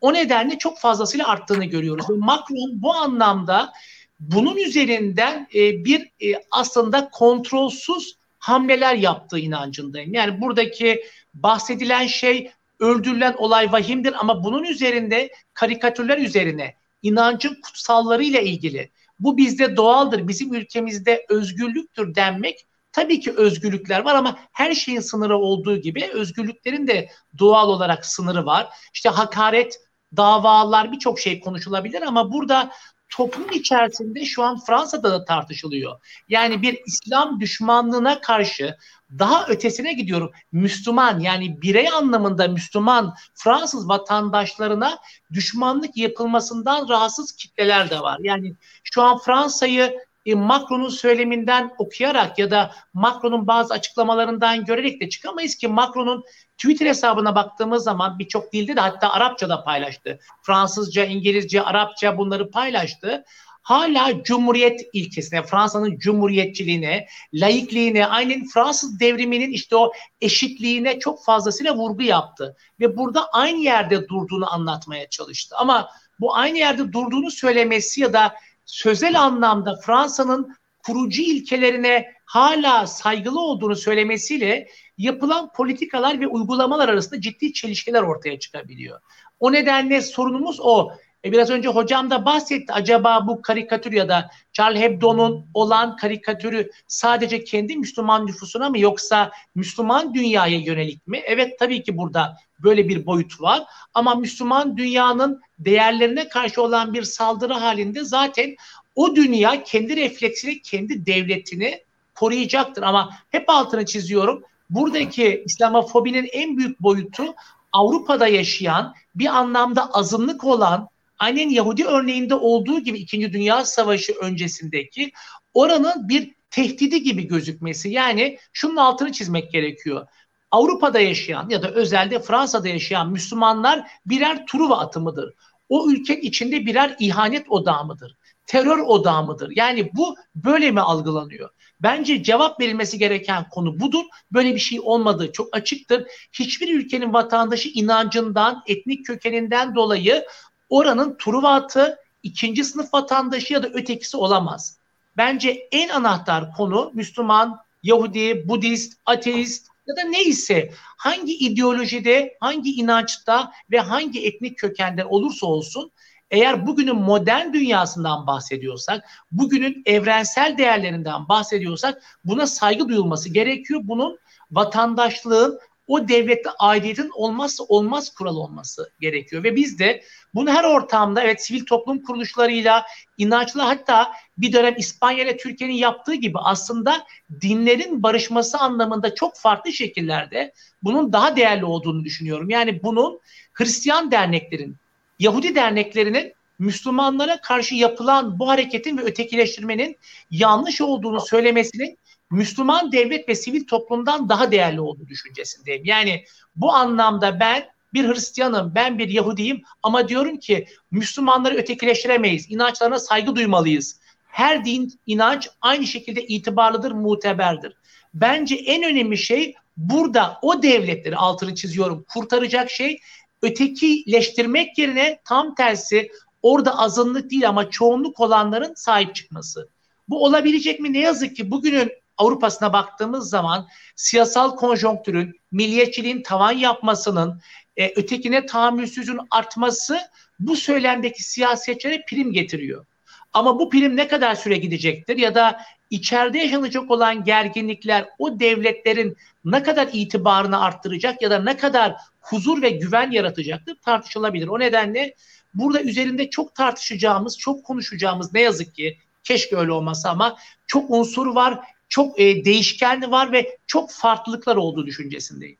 o nedenle çok fazlasıyla arttığını görüyoruz. Macron bu anlamda bunun üzerinden e, bir e, aslında kontrolsüz hamleler yaptığı inancındayım. Yani buradaki bahsedilen şey öldürülen olay vahimdir ama bunun üzerinde karikatürler üzerine inancın kutsallarıyla ilgili bu bizde doğaldır, bizim ülkemizde özgürlüktür denmek tabii ki özgürlükler var ama her şeyin sınırı olduğu gibi özgürlüklerin de doğal olarak sınırı var. İşte hakaret davalar birçok şey konuşulabilir ama burada toplum içerisinde şu an Fransa'da da tartışılıyor. Yani bir İslam düşmanlığına karşı daha ötesine gidiyorum. Müslüman yani birey anlamında Müslüman Fransız vatandaşlarına düşmanlık yapılmasından rahatsız kitleler de var. Yani şu an Fransa'yı e, Macron'un söyleminden okuyarak ya da Macron'un bazı açıklamalarından görerek de çıkamayız ki Macron'un Twitter hesabına baktığımız zaman birçok dilde de hatta Arapça da paylaştı. Fransızca, İngilizce, Arapça bunları paylaştı. Hala Cumhuriyet ilkesine, Fransa'nın cumhuriyetçiliğine, laikliğine, aynen Fransız devriminin işte o eşitliğine çok fazlasıyla vurgu yaptı. Ve burada aynı yerde durduğunu anlatmaya çalıştı. Ama bu aynı yerde durduğunu söylemesi ya da sözel anlamda Fransa'nın kurucu ilkelerine hala saygılı olduğunu söylemesiyle yapılan politikalar ve uygulamalar arasında ciddi çelişkiler ortaya çıkabiliyor. O nedenle sorunumuz o. E biraz önce hocam da bahsetti. Acaba bu karikatür ya da Charles Hebdo'nun olan karikatürü sadece kendi Müslüman nüfusuna mı yoksa Müslüman dünyaya yönelik mi? Evet tabii ki burada böyle bir boyut var. Ama Müslüman dünyanın değerlerine karşı olan bir saldırı halinde zaten o dünya kendi refleksini, kendi devletini koruyacaktır. Ama hep altını çiziyorum. Buradaki İslamofobinin en büyük boyutu Avrupa'da yaşayan bir anlamda azınlık olan aynen Yahudi örneğinde olduğu gibi İkinci Dünya Savaşı öncesindeki oranın bir tehdidi gibi gözükmesi. Yani şunun altını çizmek gerekiyor. Avrupa'da yaşayan ya da özelde Fransa'da yaşayan Müslümanlar birer Truva atımıdır. O ülke içinde birer ihanet odağı mıdır? Terör odağı mıdır? Yani bu böyle mi algılanıyor? Bence cevap verilmesi gereken konu budur. Böyle bir şey olmadığı çok açıktır. Hiçbir ülkenin vatandaşı inancından, etnik kökeninden dolayı oranın Truvat'ı ikinci sınıf vatandaşı ya da ötekisi olamaz. Bence en anahtar konu Müslüman, Yahudi, Budist, ateist ya da neyse hangi ideolojide, hangi inançta ve hangi etnik kökende olursa olsun eğer bugünün modern dünyasından bahsediyorsak, bugünün evrensel değerlerinden bahsediyorsak buna saygı duyulması gerekiyor. Bunun vatandaşlığın o devlette aidiyetin olmazsa olmaz kural olması gerekiyor. Ve biz de bunu her ortamda evet sivil toplum kuruluşlarıyla, inançlı hatta bir dönem İspanya ile Türkiye'nin yaptığı gibi aslında dinlerin barışması anlamında çok farklı şekillerde bunun daha değerli olduğunu düşünüyorum. Yani bunun Hristiyan derneklerin, Yahudi derneklerinin Müslümanlara karşı yapılan bu hareketin ve ötekileştirmenin yanlış olduğunu söylemesinin Müslüman devlet ve sivil toplumdan daha değerli olduğu düşüncesindeyim. Yani bu anlamda ben bir Hristiyanım, ben bir Yahudiyim ama diyorum ki Müslümanları ötekileştiremeyiz. İnançlarına saygı duymalıyız. Her din, inanç aynı şekilde itibarlıdır, muteberdir. Bence en önemli şey burada o devletleri altını çiziyorum. Kurtaracak şey ötekileştirmek yerine tam tersi orada azınlık değil ama çoğunluk olanların sahip çıkması. Bu olabilecek mi? Ne yazık ki bugünün Avrupa'sına baktığımız zaman siyasal konjonktürün, milliyetçiliğin tavan yapmasının, e, ötekine tahammülsüzün artması bu söylemdeki siyasetçilere prim getiriyor. Ama bu prim ne kadar süre gidecektir ya da içeride yaşanacak olan gerginlikler o devletlerin ne kadar itibarını arttıracak ya da ne kadar huzur ve güven yaratacaktır tartışılabilir. O nedenle burada üzerinde çok tartışacağımız, çok konuşacağımız ne yazık ki keşke öyle olmasa ama çok unsur var, çok e, değişkenli var ve çok farklılıklar olduğu düşüncesindeyim.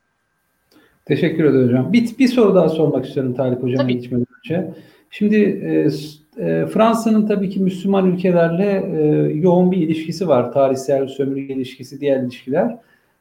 Teşekkür ederim hocam. Bir, bir soru daha sormak istiyorum Talip Hocam'a geçmeden önce. Şimdi e, e, Fransa'nın tabii ki Müslüman ülkelerle e, yoğun bir ilişkisi var. Tarihsel sömürge ilişkisi, diğer ilişkiler.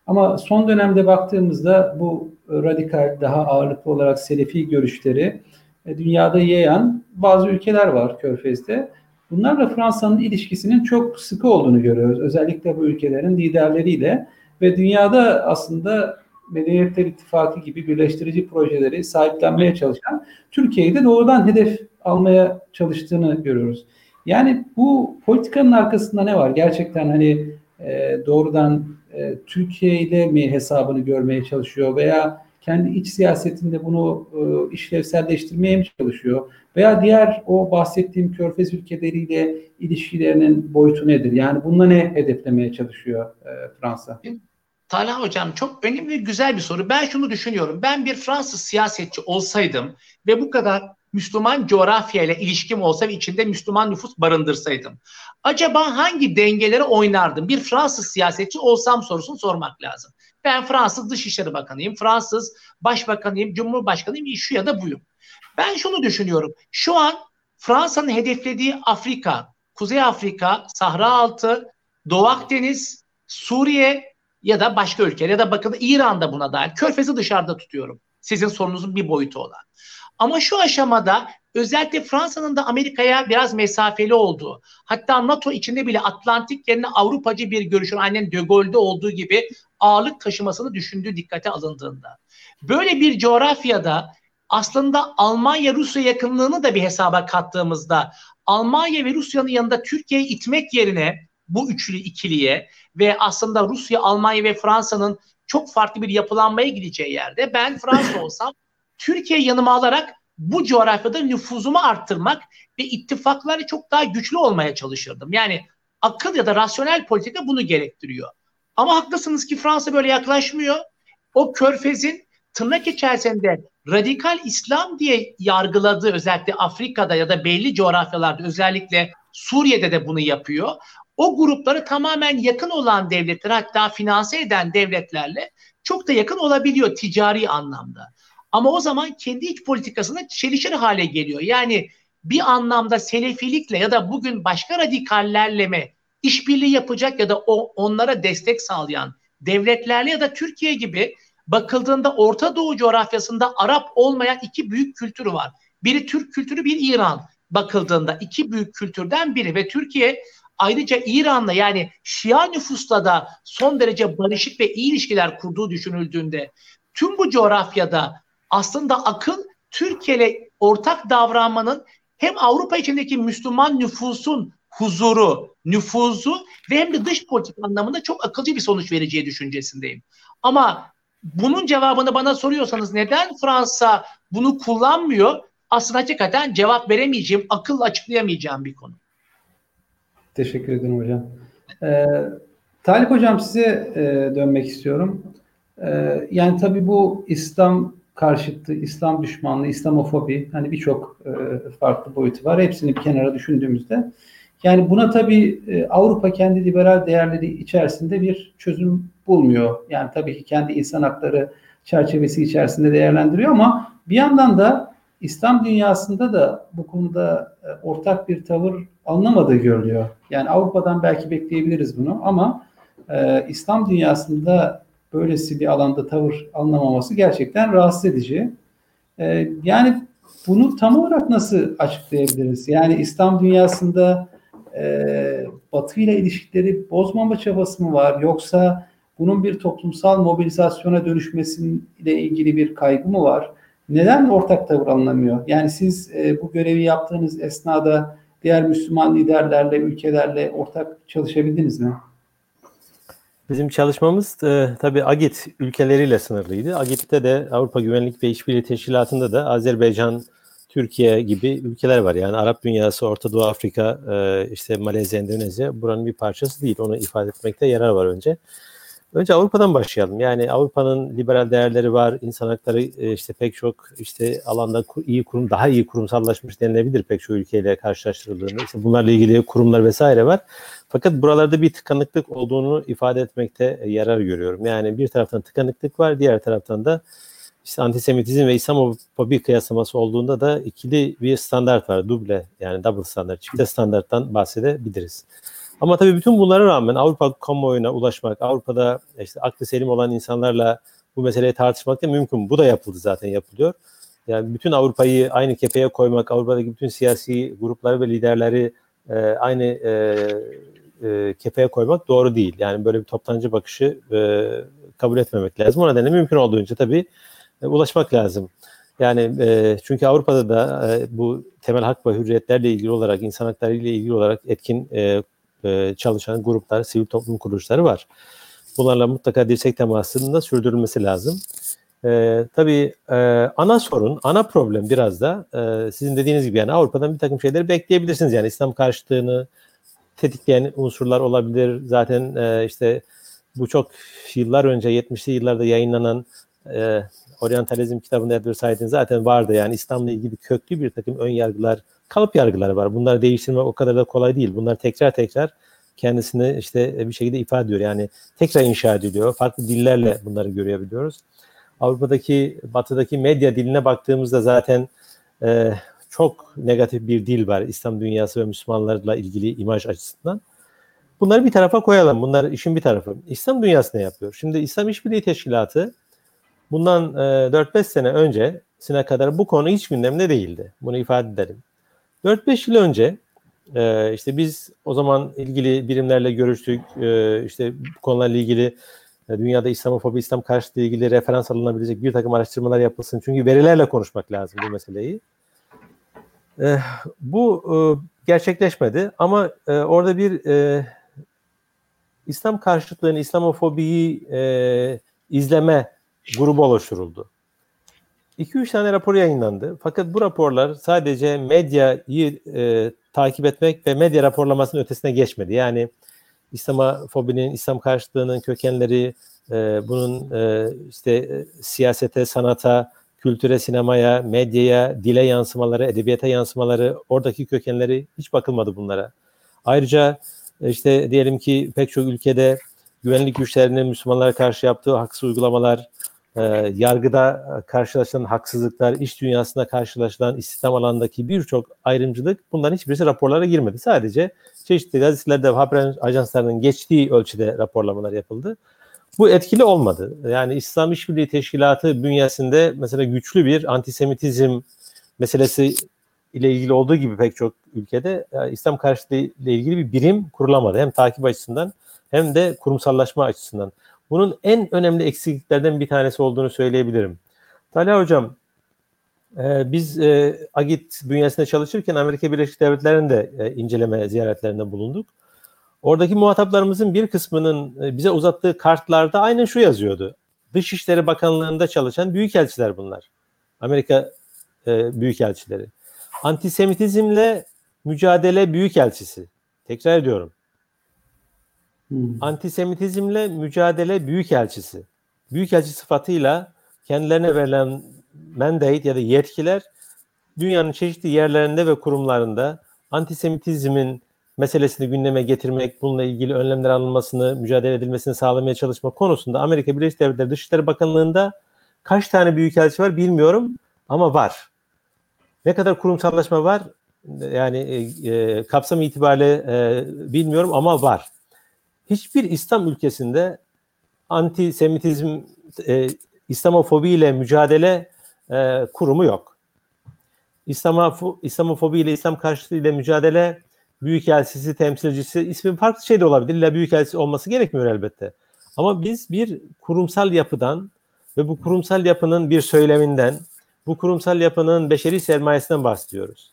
Ama son dönemde baktığımızda bu radikal, daha ağırlıklı olarak Selefi görüşleri e, dünyada yayan bazı ülkeler var Körfez'de. Bunlarla Fransa'nın ilişkisinin çok sıkı olduğunu görüyoruz. Özellikle bu ülkelerin liderleriyle ve dünyada aslında Medeniyetler İttifakı gibi birleştirici projeleri sahiplenmeye çalışan Türkiye'yi de doğrudan hedef almaya çalıştığını görüyoruz. Yani bu politikanın arkasında ne var? Gerçekten hani e, doğrudan e, Türkiye ile mi hesabını görmeye çalışıyor veya kendi iç siyasetinde bunu e, işlevselleştirmeye mi çalışıyor? Veya diğer o bahsettiğim körfez ülkeleriyle ilişkilerinin boyutu nedir? Yani bununla ne hedeflemeye çalışıyor e, Fransa? Talha Hocam çok önemli ve güzel bir soru. Ben şunu düşünüyorum. Ben bir Fransız siyasetçi olsaydım ve bu kadar Müslüman coğrafya ile ilişkim olsa ve içinde Müslüman nüfus barındırsaydım. Acaba hangi dengeleri oynardım? Bir Fransız siyasetçi olsam sorusunu sormak lazım. Ben Fransız Dışişleri Bakanıyım, Fransız Başbakanıyım, Cumhurbaşkanıyım, şu ya da buyum. Ben şunu düşünüyorum. Şu an Fransa'nın hedeflediği Afrika, Kuzey Afrika, Sahra Altı, Doğu Akdeniz, Suriye ya da başka ülke ya da bakın İran'da buna dahil. Körfez'i dışarıda tutuyorum. Sizin sorunuzun bir boyutu olan. Ama şu aşamada özellikle Fransa'nın da Amerika'ya biraz mesafeli olduğu, hatta NATO içinde bile Atlantik yerine Avrupacı bir görüşün aynen De Gaulle'de olduğu gibi ağırlık taşımasını düşündüğü dikkate alındığında. Böyle bir coğrafyada aslında Almanya-Rusya yakınlığını da bir hesaba kattığımızda Almanya ve Rusya'nın yanında Türkiye'yi itmek yerine bu üçlü ikiliye ve aslında Rusya, Almanya ve Fransa'nın çok farklı bir yapılanmaya gideceği yerde ben Fransa olsam Türkiye yanıma alarak bu coğrafyada nüfuzumu arttırmak ve ittifakları çok daha güçlü olmaya çalışırdım. Yani akıl ya da rasyonel politika bunu gerektiriyor. Ama haklısınız ki Fransa böyle yaklaşmıyor. O körfezin tırnak içerisinde radikal İslam diye yargıladığı özellikle Afrika'da ya da belli coğrafyalarda özellikle Suriye'de de bunu yapıyor. O grupları tamamen yakın olan devletler hatta finanse eden devletlerle çok da yakın olabiliyor ticari anlamda. Ama o zaman kendi iç politikasında çelişir hale geliyor. Yani bir anlamda selefilikle ya da bugün başka radikallerle mi işbirliği yapacak ya da o onlara destek sağlayan devletlerle ya da Türkiye gibi bakıldığında Orta Doğu coğrafyasında Arap olmayan iki büyük kültürü var. Biri Türk kültürü, bir İran bakıldığında iki büyük kültürden biri ve Türkiye ayrıca İran'la yani Şia nüfusla da son derece barışık ve iyi ilişkiler kurduğu düşünüldüğünde tüm bu coğrafyada aslında akıl Türkiye ile ortak davranmanın hem Avrupa içindeki Müslüman nüfusun huzuru, nüfuzu ve hem de dış politik anlamında çok akılcı bir sonuç vereceği düşüncesindeyim. Ama bunun cevabını bana soruyorsanız neden Fransa bunu kullanmıyor? Aslında hakikaten cevap veremeyeceğim, akılla açıklayamayacağım bir konu. Teşekkür ederim hocam. Ee, Talip hocam size e, dönmek istiyorum. Ee, yani tabii bu İslam karşıtı, İslam düşmanlığı, İslamofobi hani birçok e, farklı boyutu var. Hepsini bir kenara düşündüğümüzde yani buna tabii e, Avrupa kendi liberal değerleri içerisinde bir çözüm bulmuyor. Yani tabii ki kendi insan hakları çerçevesi içerisinde değerlendiriyor ama bir yandan da İslam dünyasında da bu konuda e, ortak bir tavır alınamadığı görülüyor. Yani Avrupa'dan belki bekleyebiliriz bunu ama e, İslam dünyasında böylesi bir alanda tavır alınamaması gerçekten rahatsız edici. E, yani bunu tam olarak nasıl açıklayabiliriz? Yani İslam dünyasında e, Batı ile ilişkileri bozmama çabası mı var? Yoksa bunun bir toplumsal mobilizasyona dönüşmesiyle ilgili bir kaygı mı var? Neden ortak tavır alınamıyor? Yani siz e, bu görevi yaptığınız esnada diğer Müslüman liderlerle, ülkelerle ortak çalışabildiniz mi? Bizim çalışmamız e, tabii AGİT ülkeleriyle sınırlıydı. AGİT'te de Avrupa Güvenlik ve İşbirliği Teşkilatı'nda da Azerbaycan, Türkiye gibi ülkeler var. Yani Arap dünyası, Orta Doğu Afrika, e, işte Malezya, Endonezya buranın bir parçası değil. Onu ifade etmekte yarar var önce. Önce Avrupa'dan başlayalım. Yani Avrupa'nın liberal değerleri var, insan hakları e, işte pek çok işte alanda iyi kurum, daha iyi kurumsallaşmış denilebilir pek çok ülkeyle karşılaştırıldığında. İşte bunlarla ilgili kurumlar vesaire var. Fakat buralarda bir tıkanıklık olduğunu ifade etmekte yarar görüyorum. Yani bir taraftan tıkanıklık var, diğer taraftan da işte antisemitizm ve İslamofobi kıyaslaması olduğunda da ikili bir standart var. Duble yani double standart, çifte standarttan bahsedebiliriz. Ama tabii bütün bunlara rağmen Avrupa kamuoyuna ulaşmak, Avrupa'da işte aklı selim olan insanlarla bu meseleyi tartışmak da mümkün. Bu da yapıldı zaten yapılıyor. Yani bütün Avrupa'yı aynı kefeye koymak, Avrupa'daki bütün siyasi grupları ve liderleri e, aynı e, e, kefeye koymak doğru değil. Yani böyle bir toptancı bakışı e, kabul etmemek lazım. O nedenle mümkün olduğunca tabii e, ulaşmak lazım. Yani e, çünkü Avrupa'da da e, bu temel hak ve hürriyetlerle ilgili olarak, insan hakları ile ilgili olarak etkin e, e, çalışan gruplar, sivil toplum kuruluşları var. Bunlarla mutlaka dirsek temasının da sürdürülmesi lazım. E, tabii e, ana sorun, ana problem biraz da e, sizin dediğiniz gibi yani Avrupa'dan bir takım şeyleri bekleyebilirsiniz. Yani İslam karşıtlığını tetikleyen unsurlar olabilir. Zaten e, işte bu çok yıllar önce 70'li yıllarda yayınlanan e, Orientalizm kitabında Edward Said'in zaten vardı. Yani İslam'la ilgili köklü bir takım ön yargılar, kalıp yargıları var. Bunları değiştirmek o kadar da kolay değil. Bunlar tekrar tekrar kendisini işte bir şekilde ifade ediyor. Yani tekrar inşa ediliyor. Farklı dillerle bunları görebiliyoruz. Avrupa'daki, batıdaki medya diline baktığımızda zaten e, çok negatif bir dil var İslam dünyası ve Müslümanlarla ilgili imaj açısından. Bunları bir tarafa koyalım. Bunlar işin bir tarafı. İslam dünyası ne yapıyor? Şimdi İslam İşbirliği Teşkilatı bundan e, 4-5 sene öncesine kadar bu konu hiç gündemde değildi. Bunu ifade edelim. 4-5 yıl önce e, işte biz o zaman ilgili birimlerle görüştük. E, işte bu konularla ilgili e, dünyada İslamofobi, İslam karşıtı ilgili referans alınabilecek bir takım araştırmalar yapılsın. Çünkü verilerle konuşmak lazım bu meseleyi. E, bu e, gerçekleşmedi ama e, orada bir e, İslam karşıtlığını, İslamofobiyi e, izleme grubu oluşturuldu. 2-3 tane rapor yayınlandı. Fakat bu raporlar sadece medyayı e, takip etmek ve medya raporlamasının ötesine geçmedi. Yani İslamofobinin, İslam karşıtlığının kökenleri, e, bunun e, işte siyasete, sanata, kültüre, sinemaya, medyaya, dile yansımaları, edebiyata yansımaları, oradaki kökenleri hiç bakılmadı bunlara. Ayrıca e, işte diyelim ki pek çok ülkede güvenlik güçlerinin Müslümanlara karşı yaptığı haksız uygulamalar, e, yargıda karşılaşılan haksızlıklar, iş dünyasında karşılaşılan istihdam alanındaki birçok ayrımcılık bunların hiçbirisi raporlara girmedi. Sadece çeşitli gazetelerde haber ajanslarının geçtiği ölçüde raporlamalar yapıldı. Bu etkili olmadı. Yani İslam İşbirliği Teşkilatı bünyesinde mesela güçlü bir antisemitizm meselesi ile ilgili olduğu gibi pek çok ülkede e, İslam karşıtlığı ile ilgili bir birim kurulamadı. Hem takip açısından hem de kurumsallaşma açısından. Bunun en önemli eksikliklerden bir tanesi olduğunu söyleyebilirim. Talha Hocam, e, biz e, AGİT bünyesinde çalışırken Amerika Birleşik Devletleri'nin de e, inceleme ziyaretlerinde bulunduk. Oradaki muhataplarımızın bir kısmının e, bize uzattığı kartlarda aynen şu yazıyordu. Dışişleri Bakanlığı'nda çalışan büyükelçiler bunlar. Amerika e, büyükelçileri. Antisemitizmle mücadele büyükelçisi. Tekrar ediyorum. Hmm. Antisemitizmle mücadele büyükelçisi. Büyükelçi sıfatıyla kendilerine verilen mandate ya da yetkiler dünyanın çeşitli yerlerinde ve kurumlarında antisemitizmin meselesini gündeme getirmek, bununla ilgili önlemler alınmasını, mücadele edilmesini sağlamaya çalışmak konusunda Amerika Birleşik Devletleri Dışişleri Bakanlığı'nda kaç tane büyükelçi var bilmiyorum ama var. Ne kadar kurumsallaşma var yani e, e, kapsam itibariyle e, bilmiyorum ama var hiçbir İslam ülkesinde antisemitizm, e, İslamofobi ile mücadele e, kurumu yok. İslamofo İslamofobi ile İslam karşıtlığı ile mücadele büyükelçisi, temsilcisi, ismi farklı şey de olabilir. İlla büyükelçisi olması gerekmiyor elbette. Ama biz bir kurumsal yapıdan ve bu kurumsal yapının bir söyleminden, bu kurumsal yapının beşeri sermayesinden bahsediyoruz.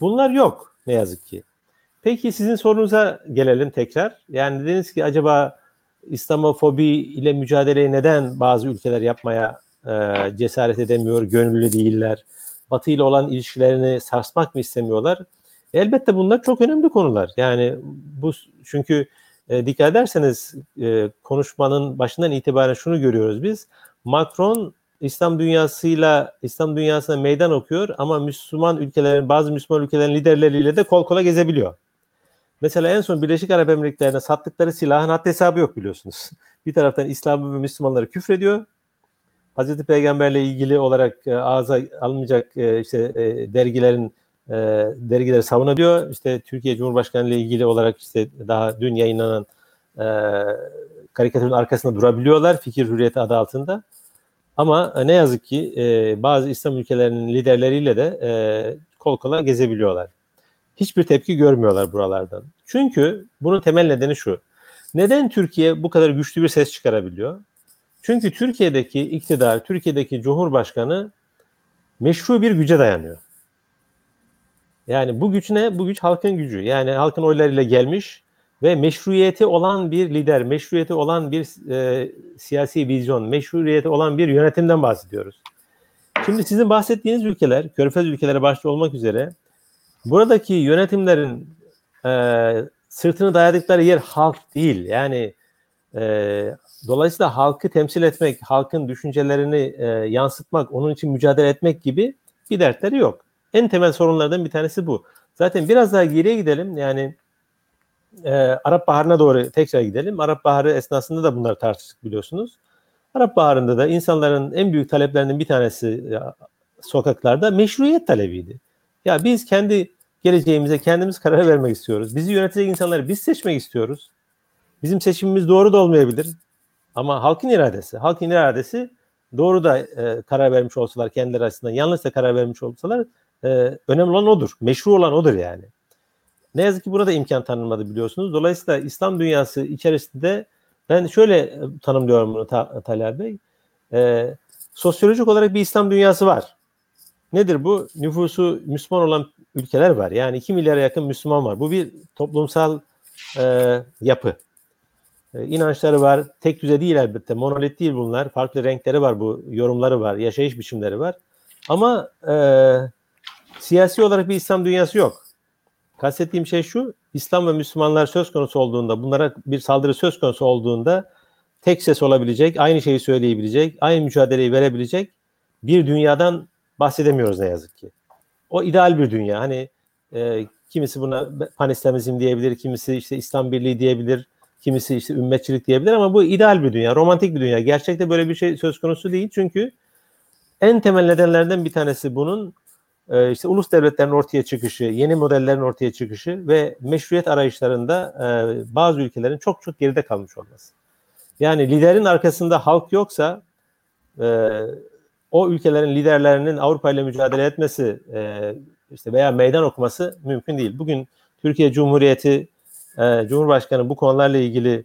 Bunlar yok ne yazık ki. Peki sizin sorunuza gelelim tekrar. Yani dediniz ki acaba İslamofobi ile mücadeleyi neden bazı ülkeler yapmaya e, cesaret edemiyor, gönüllü değiller? Batı ile olan ilişkilerini sarsmak mı istemiyorlar? Elbette bunlar çok önemli konular. Yani bu çünkü e, dikkat ederseniz e, konuşmanın başından itibaren şunu görüyoruz biz. Macron İslam dünyasıyla İslam dünyasına meydan okuyor ama Müslüman ülkelerin bazı Müslüman ülkelerin liderleriyle de kol kola gezebiliyor. Mesela en son Birleşik Arap Emirlikleri'ne sattıkları silahın haddi hesabı yok biliyorsunuz. Bir taraftan İslam'ı ve Müslümanları küfrediyor. Hazreti Peygamberle ilgili olarak e, ağza alınmayacak e, işte e, dergilerin e, dergileri savunabiliyor. İşte Türkiye Cumhurbaşkanı ile ilgili olarak işte daha dün yayınlanan e, karikatürün arkasında durabiliyorlar fikir hürriyeti adı altında. Ama ne yazık ki e, bazı İslam ülkelerinin liderleriyle de e, kol kola gezebiliyorlar. Hiçbir tepki görmüyorlar buralardan. Çünkü bunun temel nedeni şu. Neden Türkiye bu kadar güçlü bir ses çıkarabiliyor? Çünkü Türkiye'deki iktidar, Türkiye'deki Cumhurbaşkanı meşru bir güce dayanıyor. Yani bu güç ne? Bu güç halkın gücü. Yani halkın oylarıyla gelmiş ve meşruiyeti olan bir lider, meşruiyeti olan bir e, siyasi vizyon, meşruiyeti olan bir yönetimden bahsediyoruz. Şimdi sizin bahsettiğiniz ülkeler, körfez ülkeleri başta olmak üzere buradaki yönetimlerin e, sırtını dayadıkları yer halk değil. Yani e, dolayısıyla halkı temsil etmek, halkın düşüncelerini e, yansıtmak, onun için mücadele etmek gibi bir dertleri yok. En temel sorunlardan bir tanesi bu. Zaten biraz daha geriye gidelim. Yani e, Arap Baharı'na doğru tekrar gidelim. Arap Baharı esnasında da bunları tartıştık biliyorsunuz. Arap Baharı'nda da insanların en büyük taleplerinden bir tanesi ya, sokaklarda meşruiyet talebiydi. Ya biz kendi geleceğimize kendimiz karar vermek istiyoruz. Bizi yönetecek insanları biz seçmek istiyoruz. Bizim seçimimiz doğru da olmayabilir. Ama halkın iradesi, halkın iradesi doğru da e, karar vermiş olsalar kendileri açısından yanlış da karar vermiş olsalar e, önemli olan odur. Meşru olan odur yani. Ne yazık ki burada imkan tanınmadı biliyorsunuz. Dolayısıyla İslam dünyası içerisinde ben şöyle e, tanımlıyorum bunu Talha Bey. E, sosyolojik olarak bir İslam dünyası var. Nedir bu? Nüfusu Müslüman olan ülkeler var. Yani 2 milyara yakın Müslüman var. Bu bir toplumsal e, yapı. E, inançları var. Tek düze değil elbette. Monolit değil bunlar. Farklı renkleri var bu. Yorumları var. Yaşayış biçimleri var. Ama e, siyasi olarak bir İslam dünyası yok. Kastettiğim şey şu, İslam ve Müslümanlar söz konusu olduğunda, bunlara bir saldırı söz konusu olduğunda tek ses olabilecek, aynı şeyi söyleyebilecek, aynı mücadeleyi verebilecek bir dünyadan bahsedemiyoruz ne yazık ki. O ideal bir dünya. Hani e, kimisi buna panislamizm diyebilir, kimisi işte İslam Birliği diyebilir, kimisi işte ümmetçilik diyebilir ama bu ideal bir dünya, romantik bir dünya. Gerçekte böyle bir şey söz konusu değil çünkü en temel nedenlerden bir tanesi bunun e, işte ulus devletlerin ortaya çıkışı, yeni modellerin ortaya çıkışı ve meşruiyet arayışlarında e, bazı ülkelerin çok çok geride kalmış olması. Yani liderin arkasında halk yoksa e, o ülkelerin liderlerinin Avrupa ile mücadele etmesi işte veya meydan okuması mümkün değil. Bugün Türkiye Cumhuriyeti Cumhurbaşkanı bu konularla ilgili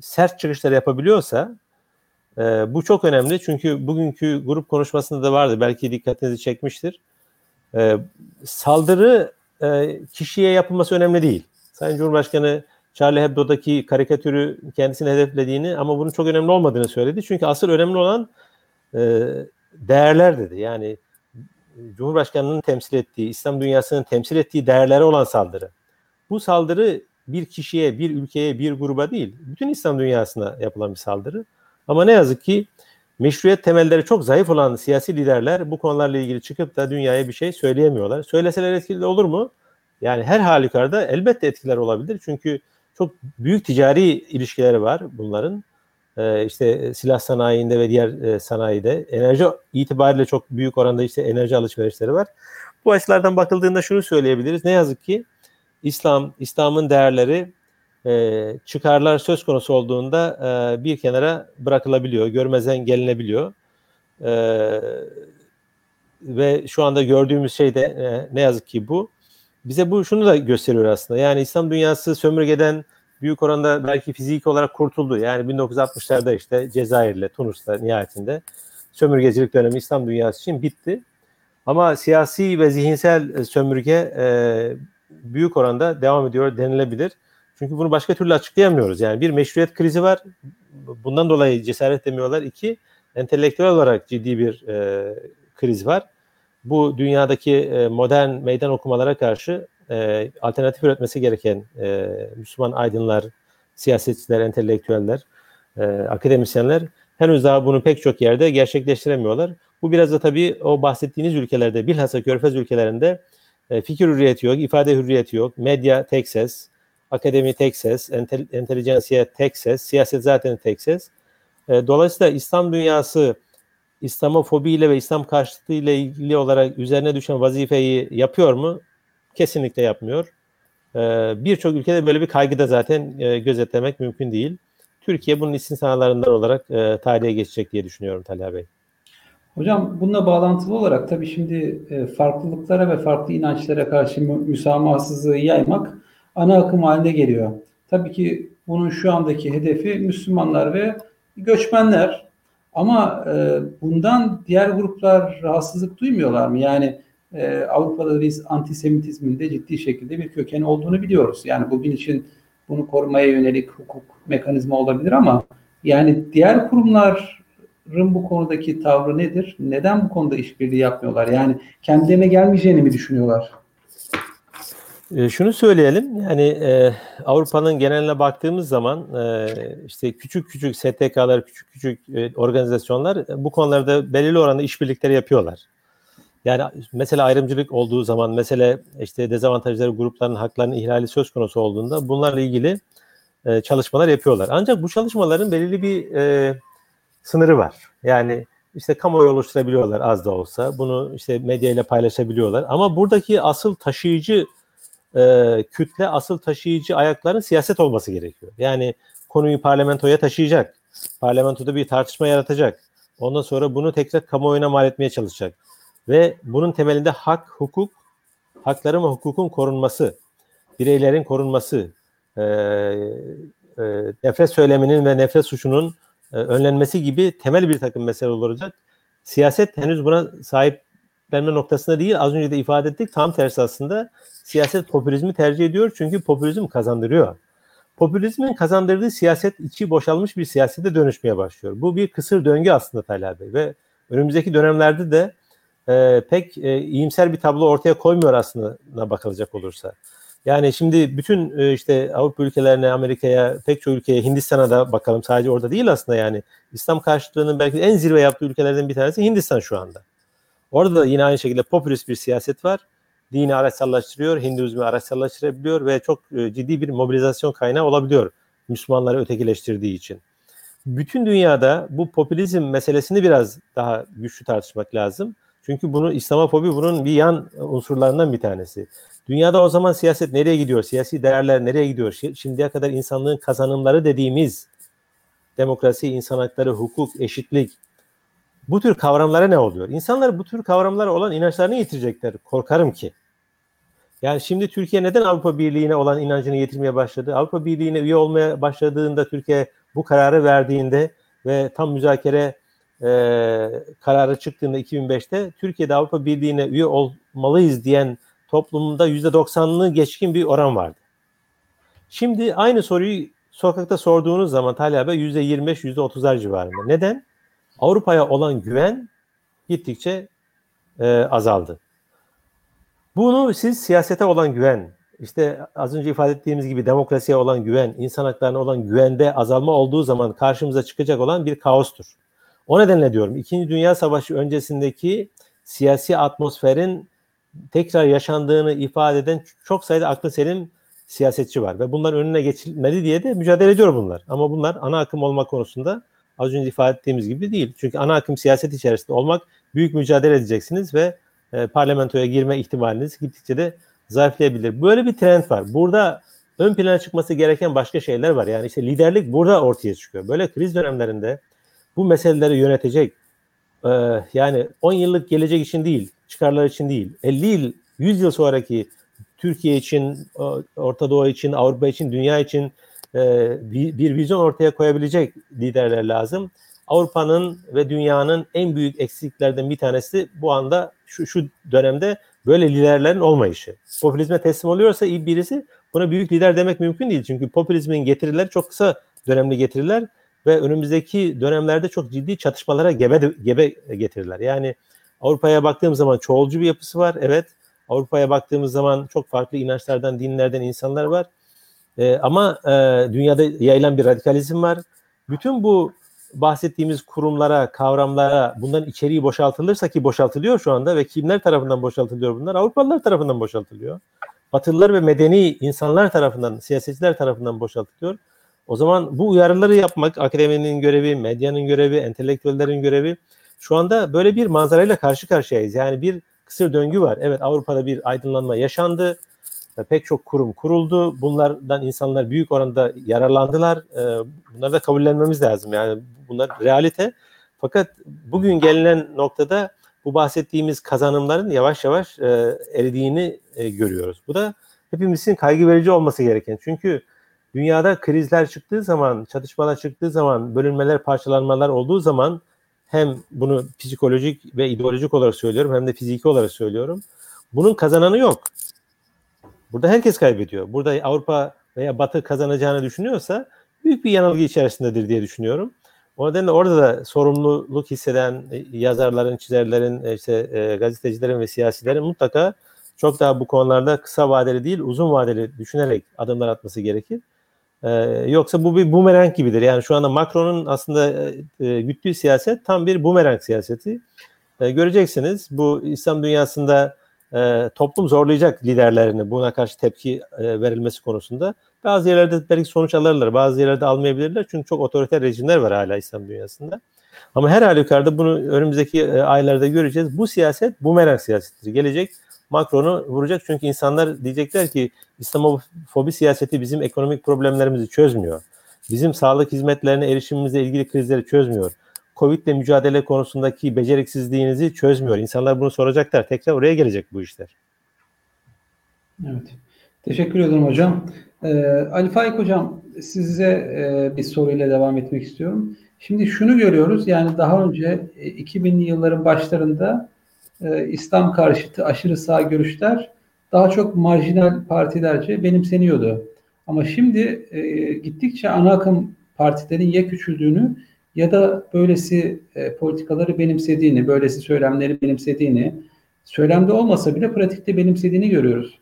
sert çıkışlar yapabiliyorsa e, bu çok önemli çünkü bugünkü grup konuşmasında da vardı. Belki dikkatinizi çekmiştir. E, saldırı e, kişiye yapılması önemli değil. Sayın Cumhurbaşkanı Charlie Hebdo'daki karikatürü kendisini hedeflediğini ama bunun çok önemli olmadığını söyledi. Çünkü asıl önemli olan e, değerler dedi. Yani Cumhurbaşkanı'nın temsil ettiği, İslam dünyasının temsil ettiği değerlere olan saldırı. Bu saldırı bir kişiye, bir ülkeye, bir gruba değil, bütün İslam dünyasına yapılan bir saldırı. Ama ne yazık ki meşruiyet temelleri çok zayıf olan siyasi liderler bu konularla ilgili çıkıp da dünyaya bir şey söyleyemiyorlar. Söyleseler etkili olur mu? Yani her halükarda elbette etkiler olabilir. Çünkü çok büyük ticari ilişkileri var bunların. Ee, işte silah sanayinde ve diğer e, sanayide enerji itibariyle çok büyük oranda işte enerji alışverişleri var. Bu açılardan bakıldığında şunu söyleyebiliriz. Ne yazık ki İslam, İslam'ın değerleri e, çıkarlar söz konusu olduğunda e, bir kenara bırakılabiliyor, görmezden gelinebiliyor. E, ve şu anda gördüğümüz şey de e, ne yazık ki bu. Bize bu şunu da gösteriyor aslında. Yani İslam dünyası sömürgeden büyük oranda belki fiziki olarak kurtuldu. Yani 1960'larda işte Cezayir'le, Tunus'ta nihayetinde sömürgecilik dönemi İslam dünyası için bitti. Ama siyasi ve zihinsel sömürge e, büyük oranda devam ediyor denilebilir. Çünkü bunu başka türlü açıklayamıyoruz. Yani bir meşruiyet krizi var. Bundan dolayı cesaret edemiyorlar. İki, entelektüel olarak ciddi bir e, kriz var. bu dünyadaki e, modern meydan okumalara karşı e, alternatif üretmesi gereken e, Müslüman aydınlar, siyasetçiler, entelektüeller, e, akademisyenler henüz daha bunu pek çok yerde gerçekleştiremiyorlar. Bu biraz da tabii o bahsettiğiniz ülkelerde, bilhassa körfez ülkelerinde e, fikir hürriyeti yok, ifade hürriyeti yok, medya tek ses, akademi tek ses, entel, entelijansiye tek ses, siyaset zaten tek ses. E, dolayısıyla İslam dünyası İslamofobiyle ve İslam karşıtlığı ilgili olarak üzerine düşen vazifeyi yapıyor mu? Kesinlikle yapmıyor. E, Birçok ülkede böyle bir kaygı da zaten e, gözetlemek mümkün değil. Türkiye bunun istisnalarından olarak e, tarihe geçecek diye düşünüyorum Talha Bey. Hocam bununla bağlantılı olarak tabii şimdi e, farklılıklara ve farklı inançlara karşı müsamahasızlığı yaymak ana akım haline geliyor. Tabii ki bunun şu andaki hedefi Müslümanlar ve göçmenler. Ama e, bundan diğer gruplar rahatsızlık duymuyorlar mı? Yani e, Avrupa'da biz antisemitizmin de ciddi şekilde bir kökeni olduğunu biliyoruz. Yani bugün için bunu korumaya yönelik hukuk mekanizma olabilir ama yani diğer kurumların bu konudaki tavrı nedir? Neden bu konuda işbirliği yapmıyorlar? Yani kendilerine gelmeyeceğini mi düşünüyorlar? E, şunu söyleyelim yani e, Avrupa'nın geneline baktığımız zaman e, işte küçük küçük STK'lar, küçük küçük e, organizasyonlar e, bu konularda belirli oranda işbirlikleri yapıyorlar. Yani mesela ayrımcılık olduğu zaman, mesele işte dezavantajları grupların haklarının ihlali söz konusu olduğunda bunlarla ilgili e, çalışmalar yapıyorlar. Ancak bu çalışmaların belirli bir e, sınırı var. Yani işte kamuoyu oluşturabiliyorlar az da olsa. Bunu işte medyayla paylaşabiliyorlar. Ama buradaki asıl taşıyıcı e, kütle, asıl taşıyıcı ayakların siyaset olması gerekiyor. Yani konuyu parlamentoya taşıyacak. Parlamentoda bir tartışma yaratacak. Ondan sonra bunu tekrar kamuoyuna mal etmeye çalışacak. Ve bunun temelinde hak, hukuk, hakların ve hukukun korunması, bireylerin korunması, e, e, nefret söyleminin ve nefret suçunun e, önlenmesi gibi temel bir takım mesele olacak. Siyaset henüz buna sahip verme noktasında değil. Az önce de ifade ettik. Tam tersi aslında siyaset popülizmi tercih ediyor. Çünkü popülizm kazandırıyor. Popülizmin kazandırdığı siyaset içi boşalmış bir siyasete dönüşmeye başlıyor. Bu bir kısır döngü aslında Talha Bey ve önümüzdeki dönemlerde de e, pek e, iyimser bir tablo ortaya koymuyor aslında bakılacak olursa. Yani şimdi bütün e, işte Avrupa ülkelerine, Amerika'ya, pek çok ülkeye, Hindistan'a da bakalım. Sadece orada değil aslında yani. İslam karşıtlığının belki en zirve yaptığı ülkelerden bir tanesi Hindistan şu anda. Orada da yine aynı şekilde popülist bir siyaset var. Dini araçsallaştırıyor, Hinduizmi araçsallaştırabiliyor ve çok e, ciddi bir mobilizasyon kaynağı olabiliyor Müslümanları ötekileştirdiği için. Bütün dünyada bu popülizm meselesini biraz daha güçlü tartışmak lazım. Çünkü bunu İslamofobi bunun bir yan unsurlarından bir tanesi. Dünyada o zaman siyaset nereye gidiyor? Siyasi değerler nereye gidiyor? Şimdiye kadar insanlığın kazanımları dediğimiz demokrasi, insan hakları, hukuk, eşitlik bu tür kavramlara ne oluyor? İnsanlar bu tür kavramlara olan inançlarını yitirecekler. Korkarım ki. Yani şimdi Türkiye neden Avrupa Birliği'ne olan inancını yitirmeye başladı? Avrupa Birliği'ne üye olmaya başladığında Türkiye bu kararı verdiğinde ve tam müzakere e, kararı çıktığında 2005'te Türkiye'de Avrupa Birliği'ne üye olmalıyız diyen toplumunda %90'ını geçkin bir oran vardı. Şimdi aynı soruyu sokakta sorduğunuz zaman Talha Bey %25, %30'lar civarında. Neden? Avrupa'ya olan güven gittikçe e, azaldı. Bunu siz siyasete olan güven, işte az önce ifade ettiğimiz gibi demokrasiye olan güven, insan haklarına olan güvende azalma olduğu zaman karşımıza çıkacak olan bir kaostur. O nedenle diyorum İkinci Dünya Savaşı öncesindeki siyasi atmosferin tekrar yaşandığını ifade eden çok sayıda aklı selim siyasetçi var ve bunların önüne geçilmeli diye de mücadele ediyor bunlar. Ama bunlar ana akım olma konusunda az önce ifade ettiğimiz gibi değil. Çünkü ana akım siyaset içerisinde olmak büyük mücadele edeceksiniz ve e, parlamentoya girme ihtimaliniz gittikçe de zayıflayabilir. Böyle bir trend var. Burada ön plana çıkması gereken başka şeyler var. Yani işte liderlik burada ortaya çıkıyor. Böyle kriz dönemlerinde bu meseleleri yönetecek e, yani 10 yıllık gelecek için değil, çıkarlar için değil, 50 yıl, 100 yıl sonraki Türkiye için, Orta Doğu için, Avrupa için, dünya için e, bir, bir vizyon ortaya koyabilecek liderler lazım. Avrupa'nın ve dünyanın en büyük eksikliklerden bir tanesi bu anda şu, şu dönemde böyle liderlerin olmayışı. Popülizme teslim oluyorsa birisi buna büyük lider demek mümkün değil. Çünkü popülizmin getirileri çok kısa dönemli getiriler ve önümüzdeki dönemlerde çok ciddi çatışmalara gebe gebe getirirler. Yani Avrupa'ya baktığımız zaman çoğulcu bir yapısı var. Evet. Avrupa'ya baktığımız zaman çok farklı inançlardan, dinlerden insanlar var. E, ama e, dünyada yayılan bir radikalizm var. Bütün bu bahsettiğimiz kurumlara, kavramlara bunların içeriği boşaltılırsa ki boşaltılıyor şu anda ve kimler tarafından boşaltılıyor bunlar? Avrupalılar tarafından boşaltılıyor. Batılılar ve medeni insanlar tarafından, siyasetçiler tarafından boşaltılıyor. O zaman bu uyarıları yapmak akademinin görevi, medyanın görevi, entelektüellerin görevi. Şu anda böyle bir manzarayla karşı karşıyayız. Yani bir kısır döngü var. Evet Avrupa'da bir aydınlanma yaşandı. Pek çok kurum kuruldu. Bunlardan insanlar büyük oranda yararlandılar. Ee, bunları da kabullenmemiz lazım. Yani bunlar realite. Fakat bugün gelinen noktada bu bahsettiğimiz kazanımların yavaş yavaş e, eridiğini e, görüyoruz. Bu da hepimizin kaygı verici olması gereken. Çünkü dünyada krizler çıktığı zaman, çatışmalar çıktığı zaman, bölünmeler, parçalanmalar olduğu zaman hem bunu psikolojik ve ideolojik olarak söylüyorum hem de fiziki olarak söylüyorum. Bunun kazananı yok. Burada herkes kaybediyor. Burada Avrupa veya Batı kazanacağını düşünüyorsa büyük bir yanılgı içerisindedir diye düşünüyorum. O nedenle orada da sorumluluk hisseden e, yazarların, çizerlerin, e, işte e, gazetecilerin ve siyasilerin mutlaka çok daha bu konularda kısa vadeli değil, uzun vadeli düşünerek adımlar atması gerekir. Yoksa bu bir bumerang gibidir. Yani şu anda Macron'un aslında e, güttüğü siyaset tam bir bumerang siyaseti. Göreceksiniz bu İslam dünyasında e, toplum zorlayacak liderlerini buna karşı tepki e, verilmesi konusunda. Bazı yerlerde belki sonuç alırlar, bazı yerlerde almayabilirler. Çünkü çok otoriter rejimler var hala İslam dünyasında. Ama her halükarda bunu önümüzdeki e, aylarda göreceğiz. Bu siyaset bumerang siyasetidir. Gelecek Macron'u vuracak çünkü insanlar diyecekler ki İslamofobi siyaseti bizim ekonomik problemlerimizi çözmüyor. Bizim sağlık hizmetlerine erişimimizle ilgili krizleri çözmüyor. Covid ile mücadele konusundaki beceriksizliğinizi çözmüyor. İnsanlar bunu soracaklar. Tekrar oraya gelecek bu işler. Evet. Teşekkür ederim hocam. Ee, Ali Faik hocam size e, bir soruyla devam etmek istiyorum. Şimdi şunu görüyoruz yani daha önce 2000'li e, yılların başlarında e, İslam karşıtı aşırı sağ görüşler daha çok marjinal partilerce benimseniyordu. Ama şimdi e, gittikçe ana akım partilerin ya küçüldüğünü ya da böylesi e, politikaları benimsediğini, böylesi söylemleri benimsediğini, söylemde olmasa bile pratikte benimsediğini görüyoruz.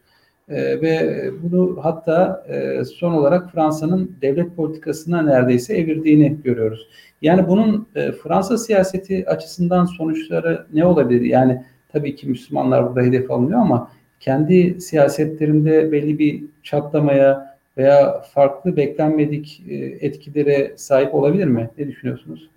E, ve bunu hatta e, son olarak Fransa'nın devlet politikasına neredeyse evirdiğini görüyoruz. Yani bunun e, Fransa siyaseti açısından sonuçları ne olabilir? Yani tabii ki Müslümanlar burada hedef alınıyor ama kendi siyasetlerinde belli bir çatlamaya veya farklı beklenmedik e, etkilere sahip olabilir mi? Ne düşünüyorsunuz?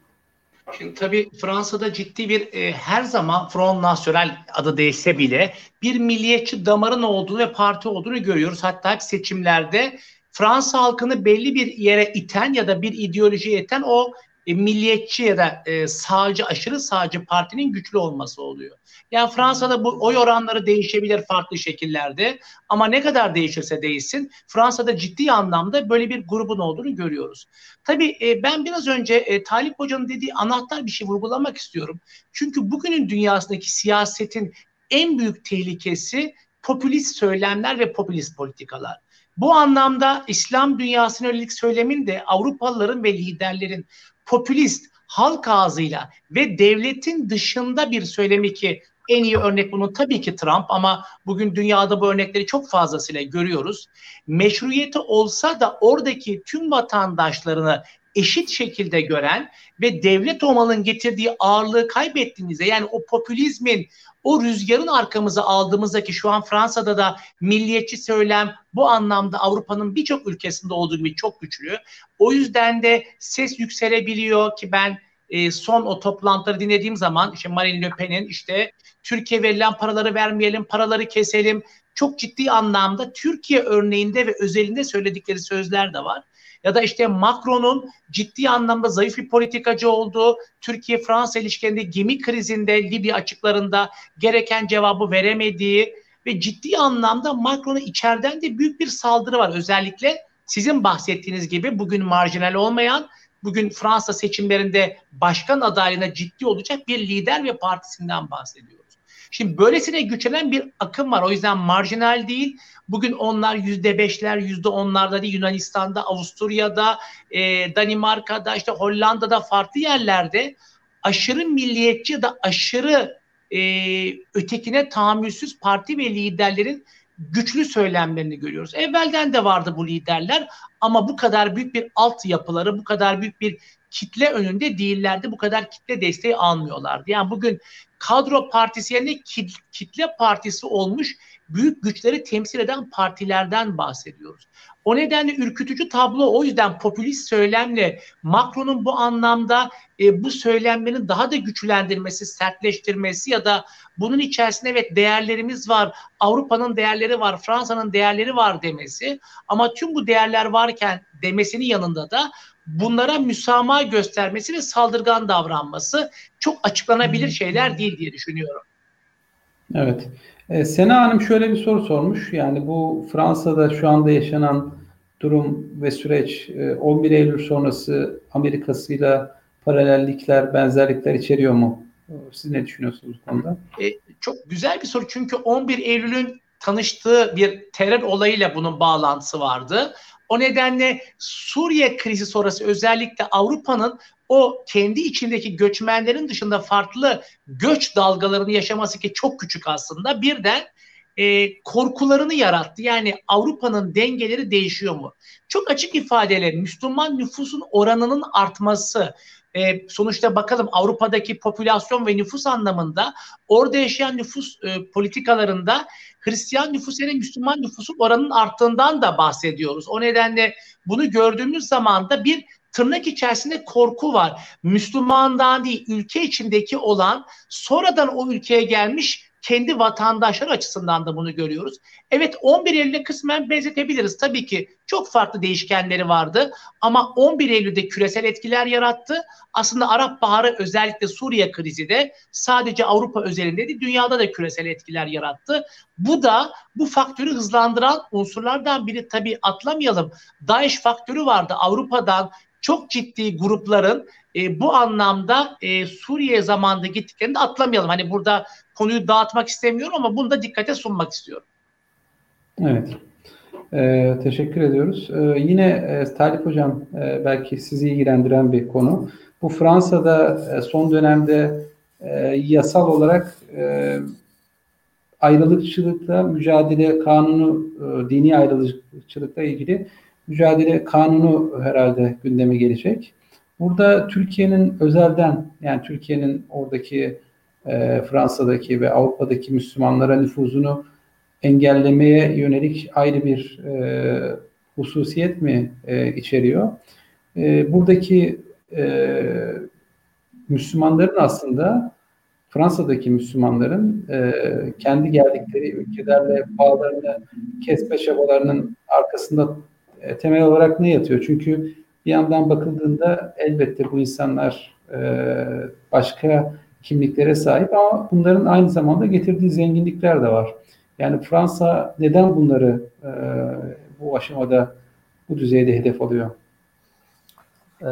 Şimdi tabii Fransa'da ciddi bir e, her zaman Front National adı değişse bile bir milliyetçi damarın olduğunu ve parti olduğunu görüyoruz. Hatta hep seçimlerde Fransa halkını belli bir yere iten ya da bir ideolojiye iten o e, milliyetçi ya da e, sağcı aşırı sağcı partinin güçlü olması oluyor. Yani Fransa'da bu oy oranları değişebilir farklı şekillerde ama ne kadar değişirse değişsin Fransa'da ciddi anlamda böyle bir grubun olduğunu görüyoruz. Tabii e, ben biraz önce e, Talip Hoca'nın dediği anahtar bir şey vurgulamak istiyorum. Çünkü bugünün dünyasındaki siyasetin en büyük tehlikesi popülist söylemler ve popülist politikalar. Bu anlamda İslam dünyasına yönelik söylemin de Avrupalıların ve liderlerin popülist halk ağzıyla ve devletin dışında bir söylemi ki en iyi örnek bunun tabii ki Trump ama bugün dünyada bu örnekleri çok fazlasıyla görüyoruz. Meşruiyeti olsa da oradaki tüm vatandaşlarını eşit şekilde gören ve devlet olmanın getirdiği ağırlığı kaybettiğimizde yani o popülizmin o rüzgarın arkamıza aldığımızdaki şu an Fransa'da da milliyetçi söylem bu anlamda Avrupa'nın birçok ülkesinde olduğu gibi çok güçlü. O yüzden de ses yükselebiliyor ki ben e, son o toplantıları dinlediğim zaman işte Marine Le Pen'in işte Türkiye verilen paraları vermeyelim, paraları keselim. Çok ciddi anlamda Türkiye örneğinde ve özelinde söyledikleri sözler de var. Ya da işte Macron'un ciddi anlamda zayıf bir politikacı olduğu, Türkiye-Fransa ilişkilerinde gemi krizinde, Libya açıklarında gereken cevabı veremediği ve ciddi anlamda Macron'a içeriden de büyük bir saldırı var. Özellikle sizin bahsettiğiniz gibi bugün marjinal olmayan bugün Fransa seçimlerinde başkan adaylığına ciddi olacak bir lider ve partisinden bahsediyoruz. Şimdi böylesine güçlenen bir akım var. O yüzden marjinal değil. Bugün onlar yüzde beşler, yüzde onlarda değil. Yunanistan'da, Avusturya'da, e, Danimarka'da, işte Hollanda'da farklı yerlerde aşırı milliyetçi ya da aşırı e, ötekine tahammülsüz parti ve liderlerin güçlü söylemlerini görüyoruz. Evvelden de vardı bu liderler ama bu kadar büyük bir altyapıları, bu kadar büyük bir kitle önünde değillerdi. Bu kadar kitle desteği almıyorlardı. Yani bugün kadro partisi yerine kitle partisi olmuş büyük güçleri temsil eden partilerden bahsediyoruz. O nedenle ürkütücü tablo o yüzden popülist söylemle Macron'un bu anlamda e, bu söylemlerin daha da güçlendirmesi, sertleştirmesi ya da bunun içerisinde evet değerlerimiz var, Avrupa'nın değerleri var, Fransa'nın değerleri var demesi ama tüm bu değerler varken demesinin yanında da bunlara müsamaha göstermesi ve saldırgan davranması çok açıklanabilir şeyler değil diye düşünüyorum. Evet. E, Sena Hanım şöyle bir soru sormuş. Yani bu Fransa'da şu anda yaşanan durum ve süreç 11 e, Eylül sonrası Amerika'sıyla paralellikler, benzerlikler içeriyor mu? Siz ne düşünüyorsunuz bu konuda? E, çok güzel bir soru çünkü 11 Eylül'ün tanıştığı bir terör olayıyla bunun bağlantısı vardı. O nedenle Suriye krizi sonrası özellikle Avrupa'nın o kendi içindeki göçmenlerin dışında farklı göç dalgalarını yaşaması ki çok küçük aslında birden e, korkularını yarattı. Yani Avrupa'nın dengeleri değişiyor mu? Çok açık ifadeyle Müslüman nüfusun oranının artması, e, sonuçta bakalım Avrupa'daki popülasyon ve nüfus anlamında orada yaşayan nüfus e, politikalarında Hristiyan nüfus ile Müslüman nüfusun oranının arttığından da bahsediyoruz. O nedenle bunu gördüğümüz zaman da bir tırnak içerisinde korku var. Müslümandan değil ülke içindeki olan sonradan o ülkeye gelmiş kendi vatandaşlar açısından da bunu görüyoruz. Evet 11 Eylül'e kısmen benzetebiliriz. Tabii ki çok farklı değişkenleri vardı ama 11 Eylül'de küresel etkiler yarattı. Aslında Arap Baharı özellikle Suriye krizi de sadece Avrupa özelinde değil dünyada da küresel etkiler yarattı. Bu da bu faktörü hızlandıran unsurlardan biri tabii atlamayalım. Daesh faktörü vardı Avrupa'dan çok ciddi grupların e, bu anlamda e, Suriye zamanında gittiklerini de atlamayalım. Hani burada konuyu dağıtmak istemiyorum ama bunu da dikkate sunmak istiyorum. Evet. Ee, teşekkür ediyoruz. Ee, yine e, Talip Hocam e, belki sizi ilgilendiren bir konu. Bu Fransa'da e, son dönemde e, yasal olarak e, ayrılıkçılıkla mücadele kanunu, e, dini ayrılıkçılıkla ilgili mücadele kanunu herhalde gündeme gelecek. Burada Türkiye'nin özelden yani Türkiye'nin oradaki e, Fransa'daki ve Avrupa'daki Müslümanlara nüfuzunu engellemeye yönelik ayrı bir e, hususiyet mi e, içeriyor? E, buradaki e, Müslümanların aslında Fransa'daki Müslümanların e, kendi geldikleri ülkelerle bağlarını kesme çabalarının arkasında e, temel olarak ne yatıyor? Çünkü bir yandan bakıldığında elbette bu insanlar e, başka kimliklere sahip ama bunların aynı zamanda getirdiği zenginlikler de var. Yani Fransa neden bunları e, bu aşamada bu düzeyde hedef alıyor? Ee,